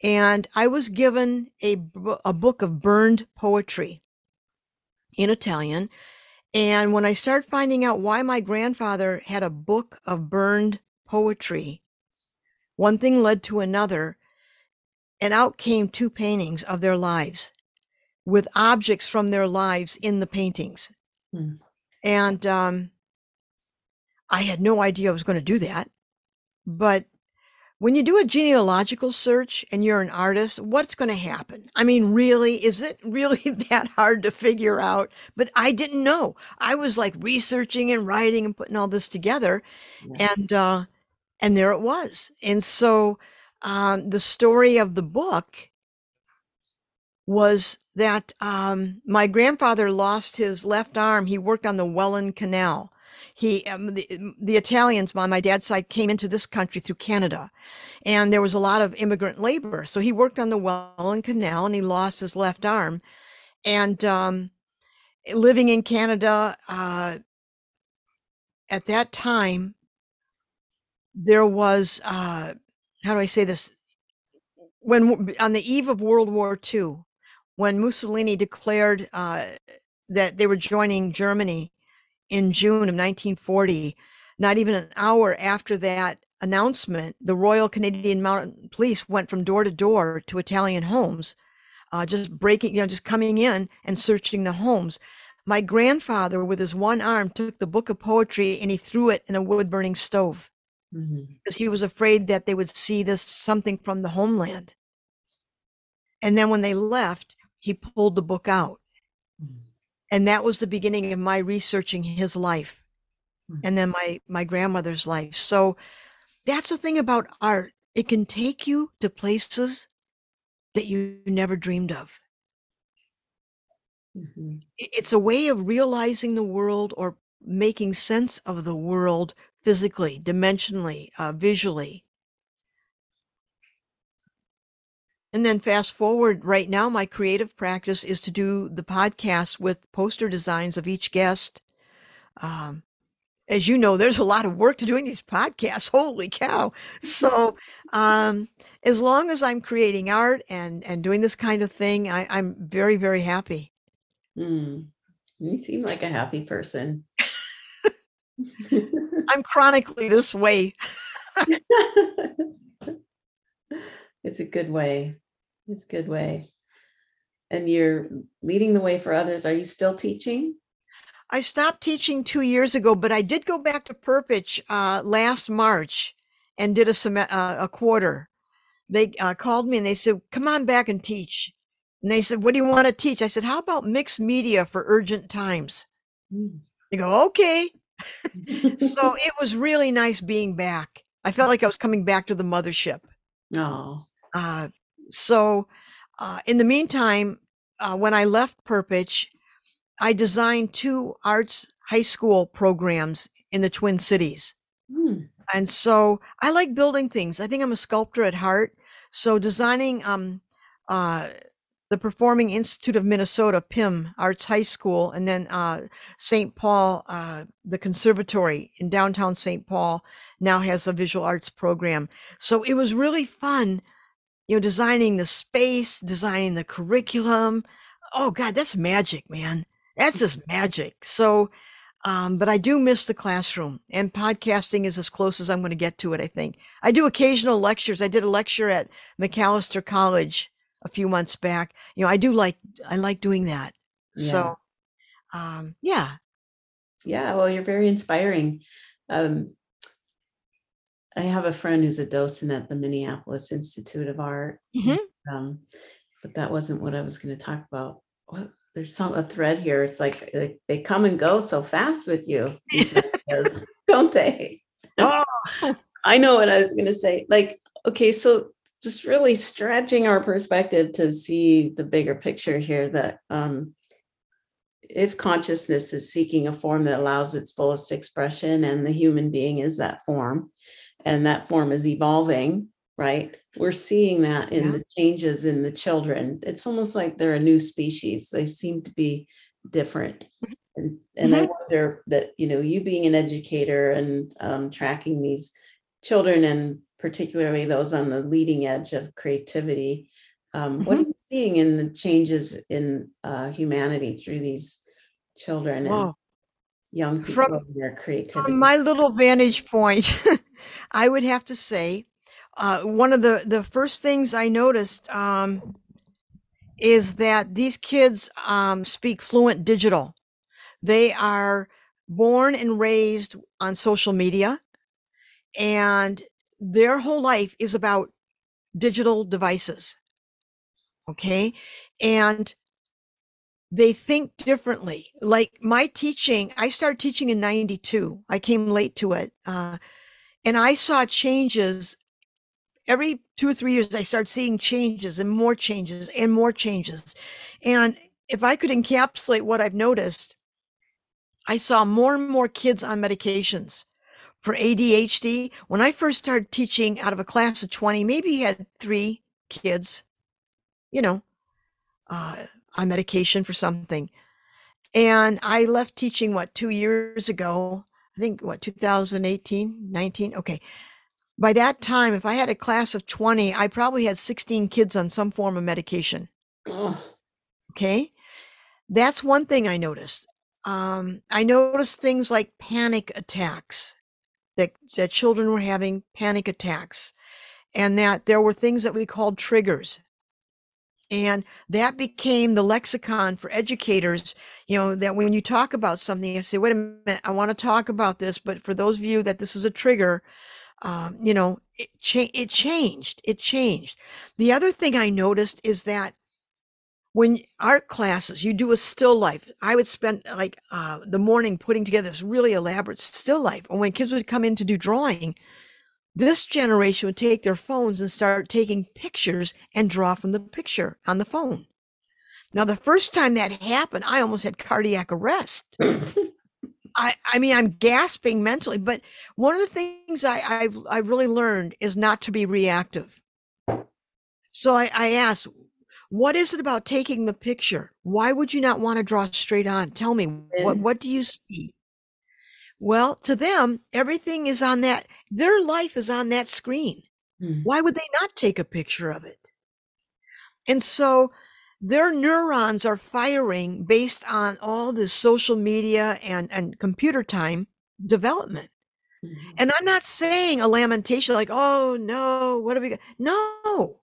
and I was given a, a book of burned poetry in Italian. And when I started finding out why my grandfather had a book of burned poetry, one thing led to another, and out came two paintings of their lives with objects from their lives in the paintings. Hmm. And um, I had no idea I was going to do that. But when you do a genealogical search and you're an artist, what's going to happen? I mean, really, is it really that hard to figure out? But I didn't know. I was like researching and writing and putting all this together, yeah. and uh, and there it was. And so um, the story of the book was that um, my grandfather lost his left arm. He worked on the Welland Canal he um, the, the Italians on my dad's side came into this country through Canada, and there was a lot of immigrant labor. So he worked on the Welland Canal, and he lost his left arm. And um, living in Canada uh, at that time, there was uh, how do I say this? When on the eve of World War II, when Mussolini declared uh, that they were joining Germany, in June of 1940. Not even an hour after that announcement, the Royal Canadian Mounted Police went from door to door to Italian homes, uh, just breaking, you know, just coming in and searching the homes. My grandfather, with his one arm, took the book of poetry and he threw it in a wood burning stove mm-hmm. because he was afraid that they would see this something from the homeland. And then when they left, he pulled the book out. And that was the beginning of my researching his life mm-hmm. and then my my grandmother's life. So that's the thing about art. It can take you to places that you never dreamed of. Mm-hmm. it's a way of realizing the world or making sense of the world physically dimensionally uh, visually And then fast forward right now, my creative practice is to do the podcast with poster designs of each guest. Um, as you know, there's a lot of work to doing these podcasts. Holy cow. So, um, as long as I'm creating art and, and doing this kind of thing, I, am very, very happy. Mm. You seem like a happy person. I'm chronically this way. it's a good way. It's a good way. And you're leading the way for others. Are you still teaching? I stopped teaching two years ago, but I did go back to Perpich uh, last March and did a sem- uh, a quarter. They uh, called me and they said, "Come on back and teach." And they said, "What do you want to teach?" I said, "How about mixed media for urgent times?" Mm. They go, "Okay." so it was really nice being back. I felt like I was coming back to the mothership. Oh. Uh, so, uh, in the meantime, uh, when I left Perpich, I designed two arts high school programs in the Twin Cities. Hmm. And so I like building things. I think I'm a sculptor at heart. So designing um, uh, the Performing Institute of Minnesota, PIM Arts High School, and then uh, St. Paul, uh, the conservatory in downtown St. Paul now has a visual arts program. So it was really fun, you know, designing the space, designing the curriculum. Oh God, that's magic, man. That's just magic. So, um, but I do miss the classroom, and podcasting is as close as I'm going to get to it. I think I do occasional lectures. I did a lecture at Macalester College a few months back. You know, I do like I like doing that. Yeah. So, um, yeah, Yeah, well, you're very inspiring. Um, I have a friend who's a docent at the Minneapolis Institute of Art. Mhm. Um, but that wasn't what I was going to talk about. What, there's some a thread here. It's like they, they come and go so fast with you, don't they? Oh. I know what I was going to say. Like, okay, so just really stretching our perspective to see the bigger picture here that um, if consciousness is seeking a form that allows its fullest expression and the human being is that form and that form is evolving right? We're seeing that in Yeah. the changes in the children. It's almost like they're a new species. They seem to be different. And and i wonder that you know you being an educator and um, tracking these children and particularly those on the leading edge of creativity um, what are you seeing in the changes in uh, humanity through these children and. Young people From- their creativity From my little vantage point, I would have to say uh, one of the the first things I noticed um, is that these kids um, speak fluent digital. They are born and raised on social media, and their whole life is about digital devices. Okay, and they think differently. Like my teaching, I started teaching in 92. I came late to it. Uh, and I saw changes every two or three years. I started seeing changes and more changes and more changes. And if I could encapsulate what I've noticed, I saw more and more kids on medications for ADHD. When I first started teaching out of a class of 20, maybe you had three kids, you know, uh, on medication for something. And I left teaching, what, two years ago? I think, what, 2018, 19? Okay. By that time, if I had a class of 20, I probably had 16 kids on some form of medication. oh, Okay. That's one thing I noticed. Um, I noticed things like panic attacks, that, that children were having panic attacks, and that there were things that we called triggers. And that became the lexicon for educators, you know, that when you talk about something, you say, wait a minute, I want to talk about this, but for those of you that this is a trigger, um, you know, it, cha- it changed. It changed. The other thing I noticed is that when art classes, you do a still life. I would spend like uh, the morning putting together this really elaborate still life. And when kids would come in to do drawing, this generation would take their phones and start taking pictures and draw from the picture on the phone. Now, the first time that happened, I almost had cardiac arrest. I, I mean, I'm gasping mentally, but one of the things I, I've, I really learned is not to be reactive. So I, I asked, what is it about taking the picture? Why would you not want to draw straight on? Tell me, what, what do you see? Well, to them, everything is on that, their life is on that screen. Hmm. Why would they not take a picture of it? And so their neurons are firing based on all this social media and, and computer time development. Mhm. And I'm not saying a lamentation like, oh no, what have we got? No.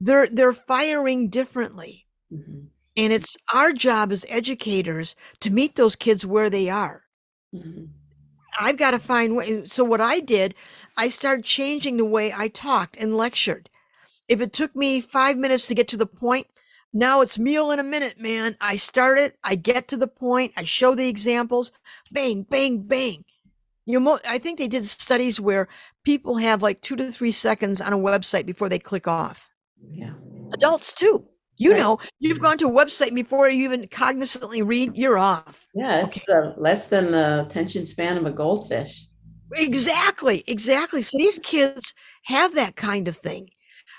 They're they're firing differently. Mhm. And it's our job as educators to meet those kids where they are. Mhm. I've got to find way. So what I did, I started changing the way I talked and lectured. If it took me five minutes to get to the point, now it's meal in a minute, man. I start it, I get to the point, I show the examples, bang, bang, bang. You mo- I think they did studies where people have like two to three seconds on a website before they click off. Yeah. Adults too. You Right. know, you've gone to a website before you even cognizantly read, you're off. Yeah, it's uh, less than the attention span of a goldfish. Exactly, exactly. So these kids have that kind of thing.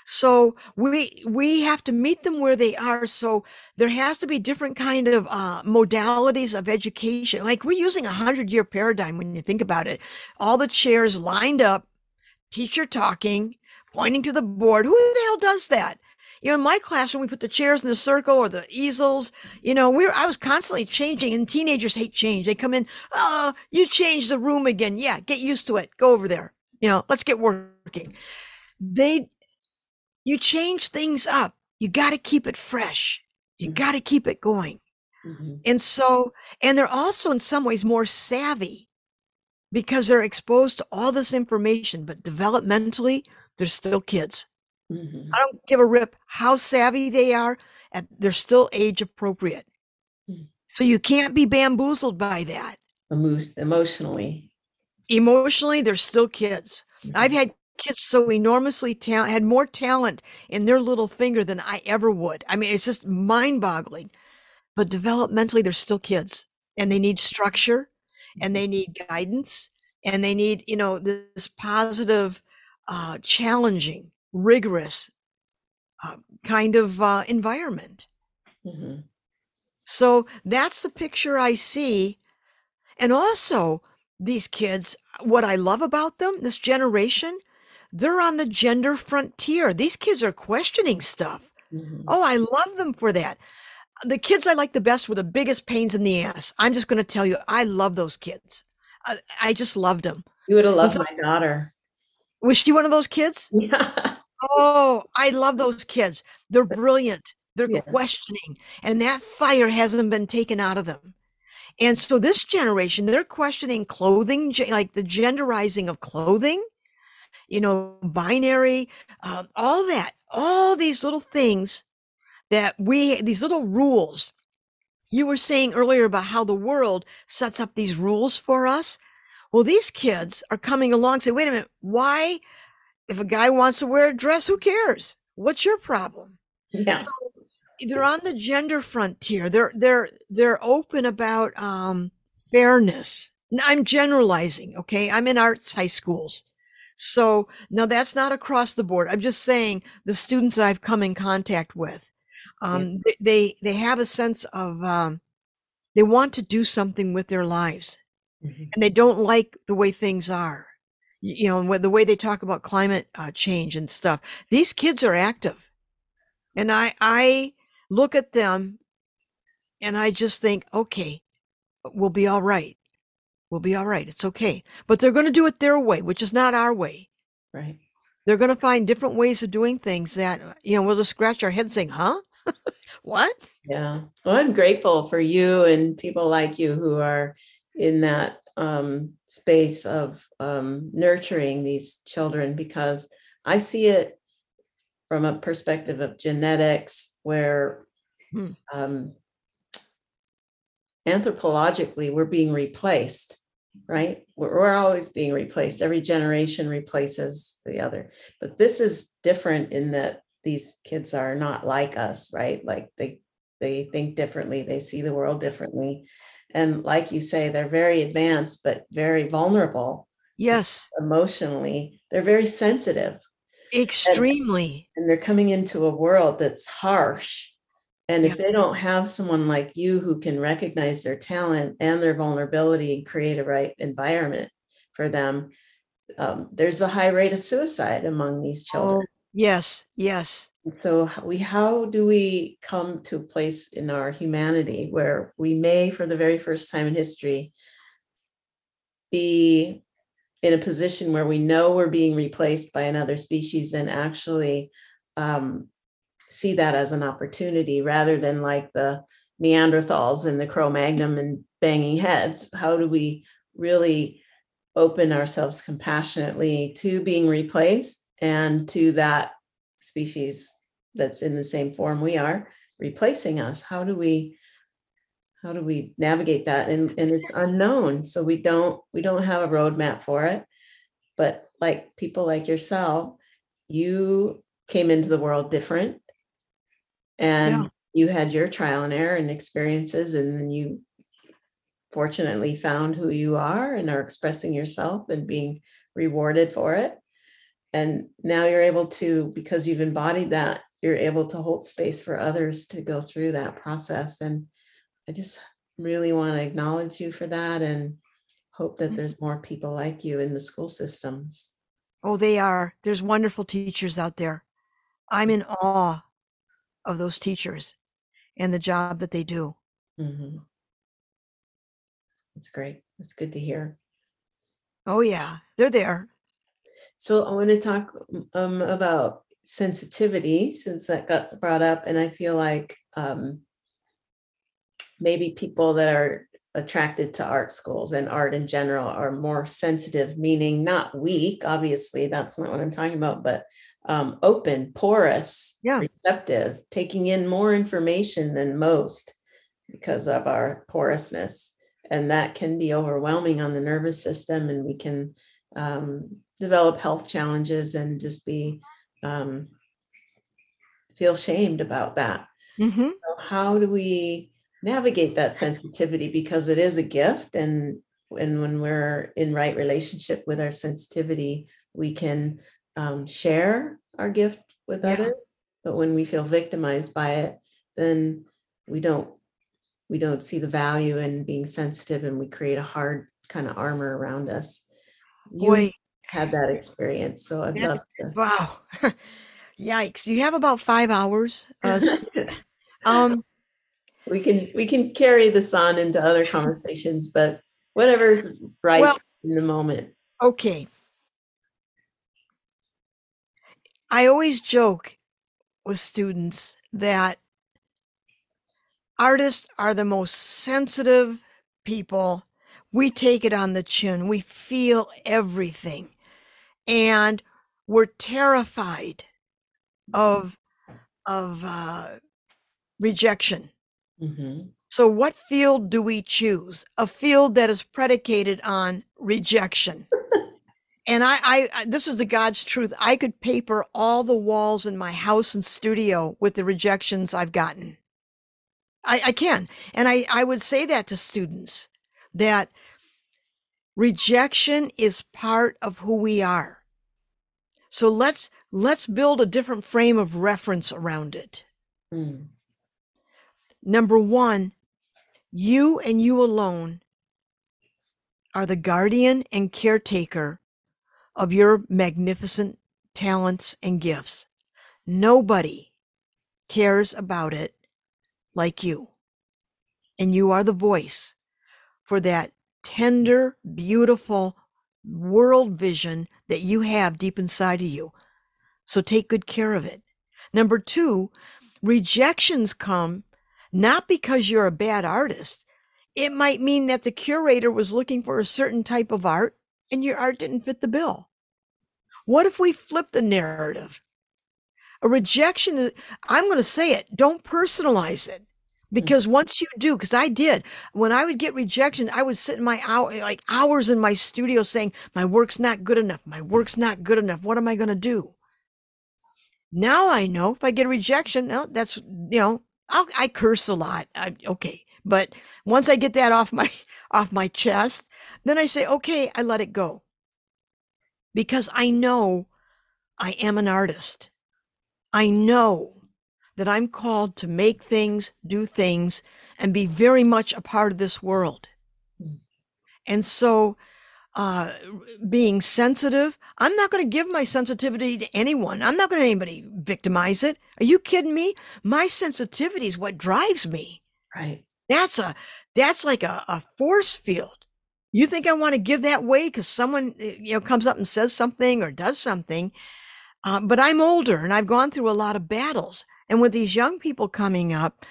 So we we have to meet them where they are. So there has to be different kind of uh, modalities of education. Like we're using a hundred year paradigm when you think about it. All the chairs lined up, teacher talking, pointing to the board. Who the hell does that? You know, in my classroom, we put the chairs in the circle or the easels. You know, we are I was constantly changing, and teenagers hate change. They come in, oh, you changed the room again. Yeah, get used to it. Go over there. You know, let's get working. They you change things up. You got to keep it fresh. You got to keep it going. Mm-hmm. And so, and they're also in some ways more savvy because they're exposed to all this information, but developmentally, they're still kids. Mm-hmm. I don't give a rip how savvy they are, and they're still age appropriate. Mm-hmm. So you can't be bamboozled by that. Emo- emotionally. Emotionally, they're still kids. I've mm-hmm. had kids so enormously talent had more talent in their little finger than I ever would. I mean, it's just mind-boggling. But developmentally, they're still kids, and they need structure, and they need guidance, and they need you know this positive, uh, challenging, rigorous uh, kind of uh, environment. Mm-hmm. So that's the picture I see, and also these kids. What I love about them, this generation, they're on the gender frontier. These kids are questioning stuff. Mm-hmm. Oh, I love them for that. The kids I like the best were the biggest pains in the ass. I'm just going to tell you, I love those kids. I, I just loved them. You would have loved so, my daughter. Was she one of those kids? Yeah. Oh, I love those kids. They're brilliant. They're yeah. questioning, and that fire hasn't been taken out of them. And so this generation, they're questioning clothing, like the genderizing of clothing you know, binary, uh, all that, all these little things that we, these little rules. You were saying earlier about how the world sets up these rules for us. Well, these kids are coming along say, wait a minute, why? If a guy wants to wear a dress, who cares? What's your problem? Yeah. So they're on the gender frontier. They're they're they're open about um, fairness. I'm generalizing, okay? I'm in arts high schools. So now that's not across the board. I'm just saying the students that I've come in contact with, um, yeah. they they have a sense of um, they want to do something with their lives, mm-hmm. and they don't like the way things are. You know, the way they talk about climate uh, change and stuff. These kids are active, and I I look at them, and I just think, okay, we'll be all right. We'll be all right. It's okay. But they're going to do it their way, which is not our way. Right. They're going to find different ways of doing things that, you know, we'll just scratch our head saying, huh? what? Yeah. Well, I'm grateful for you and people like you who are in that um, space of um, nurturing these children because I see it from a perspective of genetics where hmm. um, anthropologically we're being replaced right? We're, we're, always being replaced. Every generation replaces the other. But this is different in that these kids are not like us right? Like they they think differently. They see the world differently and like you say they're very advanced but very vulnerable yes. emotionally. They're very sensitive. Extremely. And, and they're coming into a world that's harsh. And if they don't have someone like you who can recognize their talent and their vulnerability and create a right environment for them, um, there's a high rate of suicide among these children. Yes, yes. So we how do we come to a place in our humanity where we may, for the very first time in history, be in a position where we know we're being replaced by another species and actually um, see that as an opportunity rather than like the Neanderthals and the Cro Magnon and banging heads. How do we really open ourselves compassionately to being replaced and to that species that's in the same form we are replacing us? How do we how do we navigate that? And and it's unknown. So we don't we don't have a roadmap for it. But like people like yourself, you came into the world different and yeah. you had your trial and error and experiences and then you fortunately found who you are and are expressing yourself and being rewarded for it and now you're able to because you've embodied that you're able to hold space for others to go through that process and i just really want to acknowledge you for that and hope that Mm. there's more people like you in the school systems Oh, they are. There's wonderful teachers out there. I'm in awe of those teachers and the job that they do. hmm that's great that's good to hear Oh, yeah, they're there. So I want to talk um, about sensitivity since that got brought up, and I feel like um, maybe people that are attracted to art schools and art in general are more sensitive, meaning not weak. Obviously, that's not what I'm talking about, but um, open, porous, Yeah. receptive, taking in more information than most because of our porousness. And that can be overwhelming on the nervous system, and we can um, develop health challenges and just be um, feel shamed about that. hmm So how do we navigate that sensitivity because it is a gift and and when we're in right relationship with our sensitivity we can um, share our gift with Yeah. others but when we feel victimized by it then we don't we don't see the value in being sensitive and we create a hard kind of armor around us you Boy, had that experience so i'd love to wow. Yikes. You have about five hours. Uh, um, we can we can carry this on into other conversations but whatever's right Well- in the moment okay. I always joke with students that artists are the most sensitive people. We take it on the chin, we feel everything. And we're terrified of of uh, rejection. Mhm. So, what field do we choose? A field that is predicated on rejection. And I, I, I- this is the God's truth. I could paper all the walls in my house and studio with the rejections I've gotten. I, I can. And I, I would say that to students that rejection is part of who we are. So let's let's build a different frame of reference around it. Mm. Number one, you and you alone are the guardian and caretaker of your magnificent talents and gifts. Nobody cares about it like you. And you are the voice for that tender, beautiful world vision that you have deep inside of you. So take good care of it. Number two, rejections come not because you're a bad artist. It might mean that the curator was looking for a certain type of art and your art didn't fit the bill. What if we flip the narrative? A rejection, I'm going to say it, don't personalize it. Mm. Because once you do, because I did, when I would get rejection, I would sit in my hour, like hours in my studio saying, my work's not good enough. My work's not good enough. What am I going to do? Now I know if I get a rejection, no, that's, you know, I'll, I curse a lot. I, okay. But once I get that off my, off my chest, then I say, okay, I let it go because I know I am an artist. I know that I'm called to make things, do things, and be very much a part of this world. Mm. And so, uh, being sensitive, I'm not going to give my sensitivity to anyone. I'm not going to anybody victimize it. Are you kidding me? My sensitivity is what drives me. right That's a that's like a, a force field. You think I want to give that way because someone eh, you know comes up and says something or does something? Um, but I'm older and I've gone through a lot of battles. And with these young people coming up,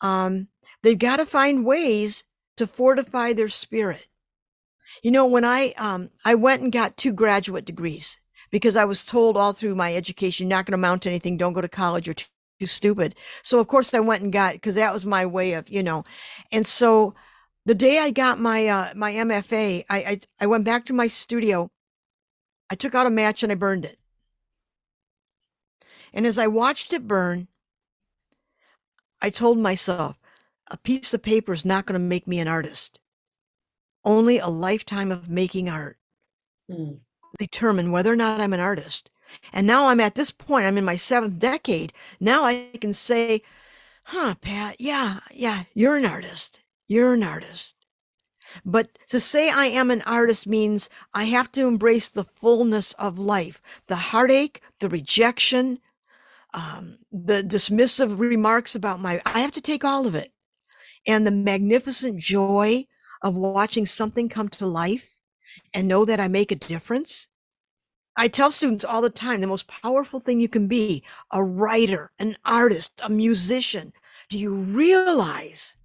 um, they've got to find ways to fortify their spirit. You know, when I um, I went and got two graduate degrees because I was told all through my education, not going to amount to anything. Don't go to college. You're too, too stupid. So of course I went and got because that was my way of you know. And so the day I got my uh, my MFA, I, I I went back to my studio. I took out a match and I burned it. And as I watched it burn, I told myself, a piece of paper is not going to make me an artist. Only a lifetime of making art Mm. determine whether or not I'm an artist. And now I'm at this point, I'm in my seventh decade. Now I can say, huh, Pat, yeah, yeah, you're an artist. You're an artist. But to say I am an artist means I have to embrace the fullness of life the heartache, the rejection, um, the dismissive remarks about my, I have to take all of it. And the magnificent joy of watching something come to life and know that I make a difference. I tell students all the time the most powerful thing you can be a writer, an artist, a musician. Do you realize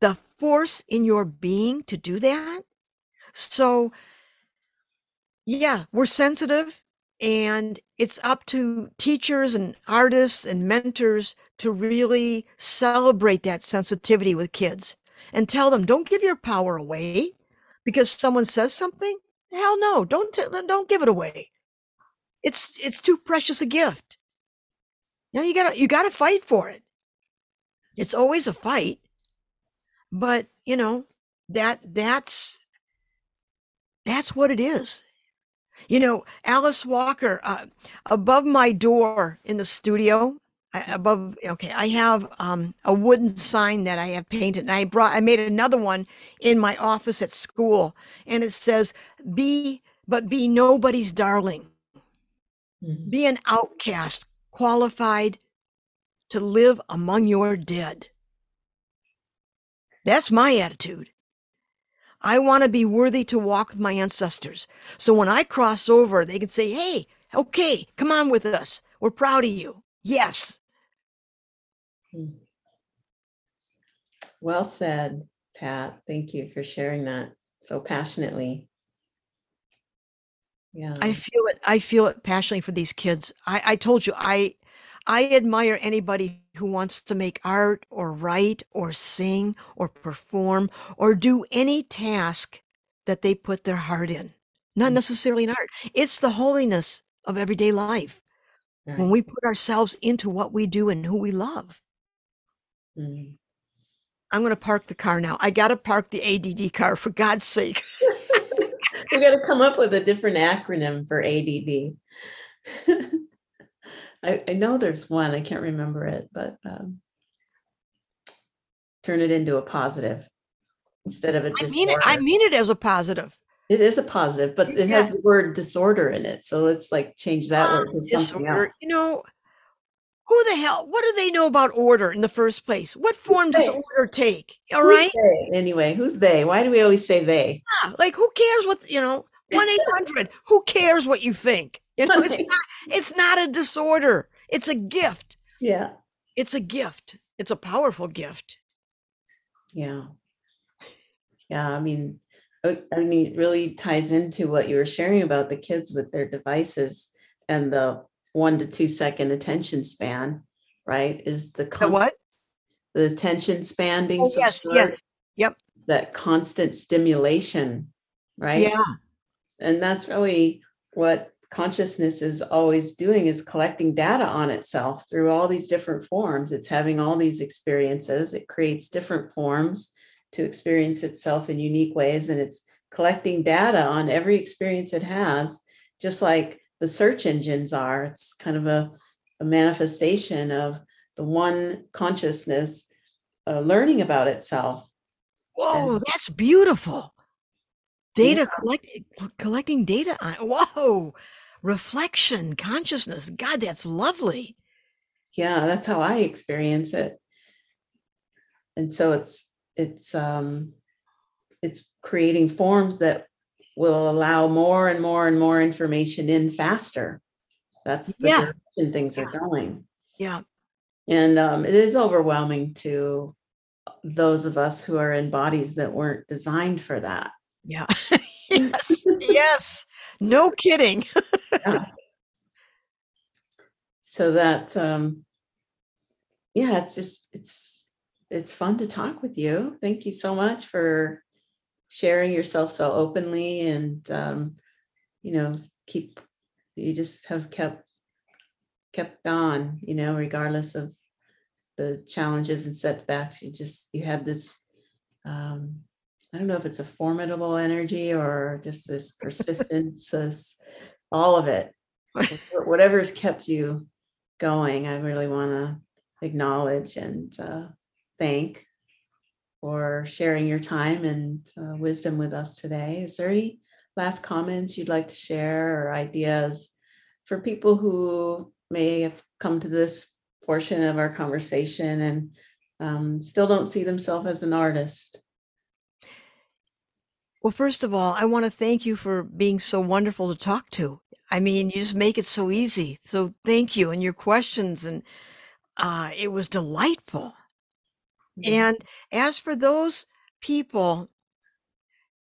the force in your being to do that? So, yeah, we're sensitive, and it's up to teachers and artists and mentors to really celebrate that sensitivity with kids and tell them don't give your power away because someone says something? Hell no don't t- don't give it away. It's it's too precious a gift. You know you gotta you gotta fight for it. It's always a fight but you know that that's that's what it is you know alice walker uh, above my door in the studio I, above okay i have um, a wooden sign that i have painted and i brought i made another one in my office at school and it says be but be nobody's darling. Mm-hmm. be an outcast qualified to live among your dead. That's my attitude i want to be worthy to walk with my ancestors so when i cross over they can say hey okay come on with us we're proud of you yes Hmm. Well said, Pat. Thank you for sharing that so passionately. Yeah. I feel it. I feel it passionately for these kids. I, I told you, I I admire anybody who wants to make art or write or sing or perform or do any task that they put their heart in. Not mm. necessarily in art. It's the holiness of everyday life. Right. When we put ourselves into what we do and who we love. Mm. I'm going to park the car now. I got to park the ADD car for God's sake. we got to come up with a different acronym for ADD. I, I, know there's one. I can't remember it, but um, turn it into a positive instead of a disorder. I mean it. I mean it as a positive. It is a positive, but it yeah. has the word disorder in it. So let's like change that um, word to something else. You know, who the hell? What do they know about order in the first place? What form does order take? All who's right. They? Anyway, who's they? Why do we always say they? Yeah, like who cares what you know? One eight hundred. Who cares what you think? You know, it's not. It's not a disorder. It's a gift. Yeah. It's a gift. It's a powerful gift. Yeah. Yeah. I mean, uh, I mean, it really ties into what you were sharing about the kids with their devices and the one to two second attention span, right? Is the, constant, the what? The attention span being oh, so yes, short. Yes. Yep. That constant stimulation, right? Yeah. And that's really what consciousness is always doing is collecting data on itself through all these different forms it's having all these experiences it creates different forms to experience itself in unique ways and it's collecting data on every experience it has just like the search engines are. It's kind of a, a manifestation of the one consciousness uh, learning about itself. Whoa, and, that's beautiful. Data yeah. collect, collecting data on whoa, reflection, consciousness. God, that's lovely. Yeah, that's how I experience it. And so it's it's um it's creating forms that will allow more and more and more information in faster. That's the yeah. direction things are going. Yeah. And um, it is overwhelming to those of us who are in bodies that weren't designed for that. Yeah. yes. yes. No kidding. yeah. So that um yeah, it's just it's it's fun to talk with you. Thank you so much for sharing yourself so openly and um, you know keep you just have kept kept on you know regardless of the challenges and setbacks you just you had this um, i don't know if it's a formidable energy or just this persistence this, all of it whatever's kept you going, I really want to acknowledge and uh, thank for sharing your time and uh, wisdom with us today. Is there any last comments you'd like to share or ideas for people who may have come to this portion of our conversation and um, still don't see themselves as an artist? Well, first of all, I want to thank you for being so wonderful to talk to. I mean, you just make it so easy. So thank you and your questions and uh, it was delightful. And as for those people,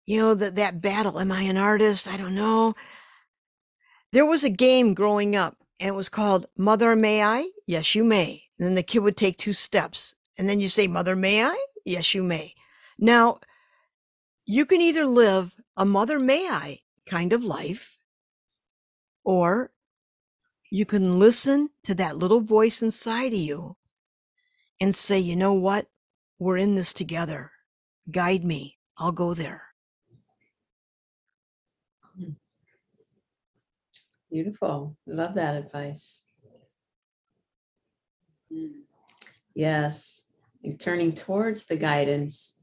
you know, that that battle, am I an artist? I don't know. There was a game growing up and it was called Mother May I? Yes, you may. And then the kid would take two steps. And then you say, Mother May I? Yes, you may. Now, you can either live a Mother May I kind of life, or you can listen to that little voice inside of you and say, you know what? We're in this together. Guide me. I'll go there. Hmm. Beautiful. Love that advice. Hmm. Yes. You're turning towards the guidance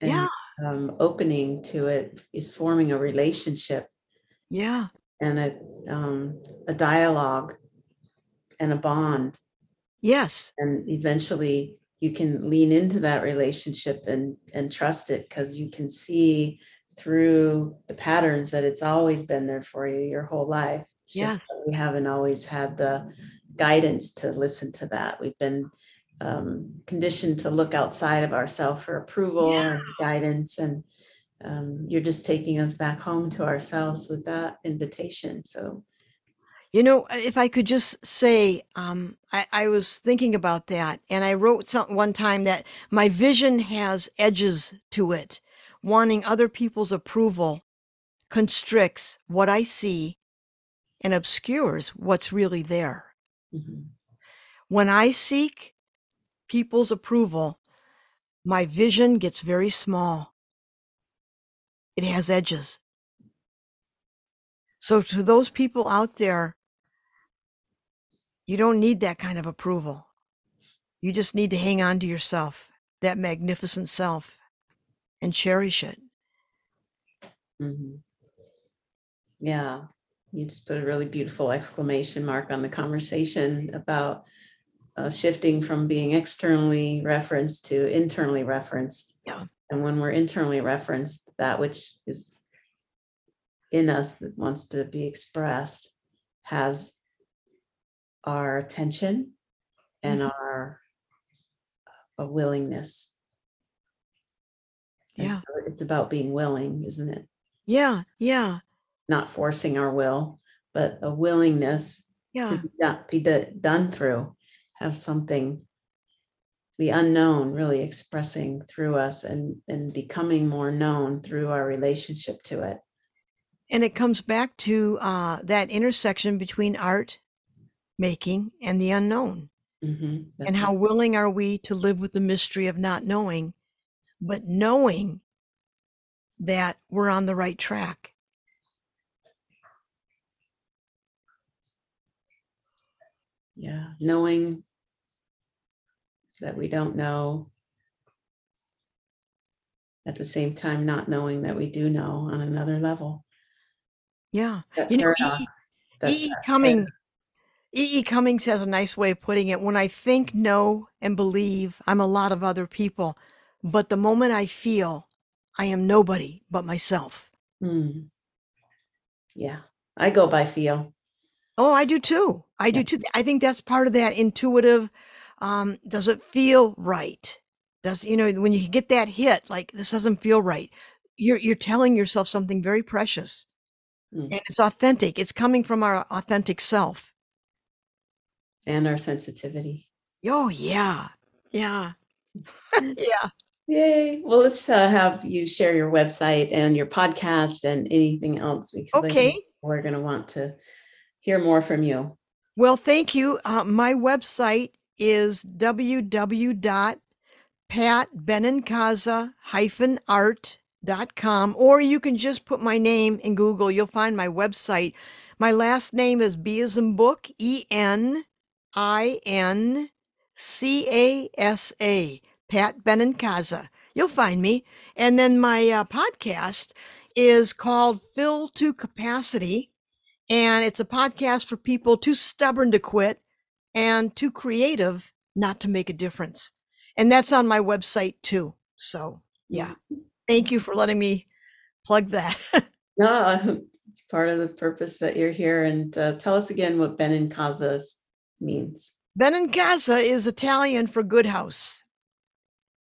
and Yeah. Um, opening to it is forming a relationship Yeah. and a um, a dialogue and a bond Yes. and eventually you can lean into that relationship and and trust it because you can see through the patterns that it's always been there for you your whole life it's Yes. just that we haven't always had the guidance to listen to that we've been um, conditioned to look outside of ourselves for approval Yeah. and guidance and um, you're just taking us back home to ourselves with that invitation so You know, uh, if I could just say, um, I, I was thinking about that, and I wrote something one time that my vision has edges to it. Wanting other people's approval constricts what I see and obscures what's really there. mhm. When I seek people's approval, my vision gets very small. It has edges. So, to those people out there, you don't need that kind of approval. You just need to hang on to yourself, that magnificent self, and cherish it. Mhm. Yeah, you just put a really beautiful exclamation mark on the conversation about uh, shifting from being externally referenced to internally referenced. Yeah. And when we're internally referenced, that which is in us that wants to be expressed has our attention and Mhm. our a willingness. And Yeah. so it's about being willing, isn't it? Yeah. Yeah. not forcing our will, but a willingness Yeah. to be done, be do- done through, have something, the unknown really expressing through us and, and becoming more known through our relationship to it. And it comes back to uh, that intersection between art making and the unknown. Mhm, and how right. willing are we to live with the mystery of not knowing, but knowing that we're on the right track. Yeah, knowing that we don't know. At the same time, not knowing that we do know on another level. Yeah. That You know, E. E. E. Cumming, E. E. Cummings has a nice way of putting it. When I think, know, and believe, I'm a lot of other people. But the moment I feel, I am nobody but myself. Hmm. Yeah, I go by feel. Oh, I do too. I do too. I think that's part of that intuitive. Um, does it feel right? Does you know when you get that hit, like this doesn't feel right. You're you're telling yourself something very precious, Mm. and it's authentic. It's coming from our authentic self. and our sensitivity. Oh yeah, yeah, yeah. Yay. Well, let's uh, have you share your website and your podcast and anything else because Okay. we're going to want to hear more from you. Well, thank you. Uh, my website is www.patbenincasa-art.com, or you can just put my name in Google. You'll find my website. My last name is B as book, E N I N C A S A, Pat Benincasa. You'll find me. And then my uh, podcast is called Fill to Capacity. And it's a podcast for people too stubborn to quit and too creative not to make a difference. And that's on my website too. So, yeah. Thank you for letting me plug that. no, it's part of the purpose that you're here. And uh, tell us again what Benincasa means. Benincasa is Italian for good house.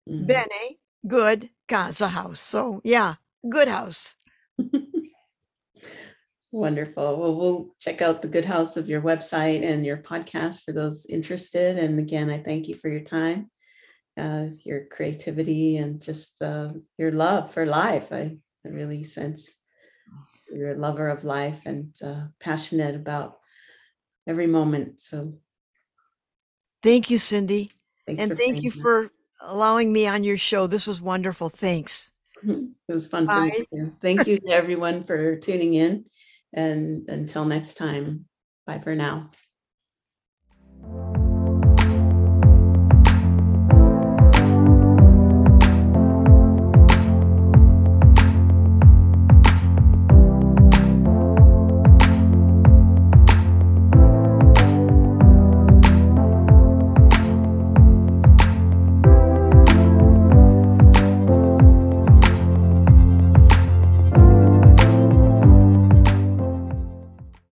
Mm-hmm. Bene, good, casa house. So, yeah, good house. Wonderful. Well, we'll check out the good house of your website and your podcast for those interested. And again, I thank you for your time, uh, your creativity, and just uh, your love for life. I, I, really sense you're a lover of life and uh, passionate about every moment. So, thank you, Cindy. Thanks and thank you for allowing me on your show. This was wonderful. Thanks. It was fun for me. Thank you to everyone for tuning in. And until next time, bye for now.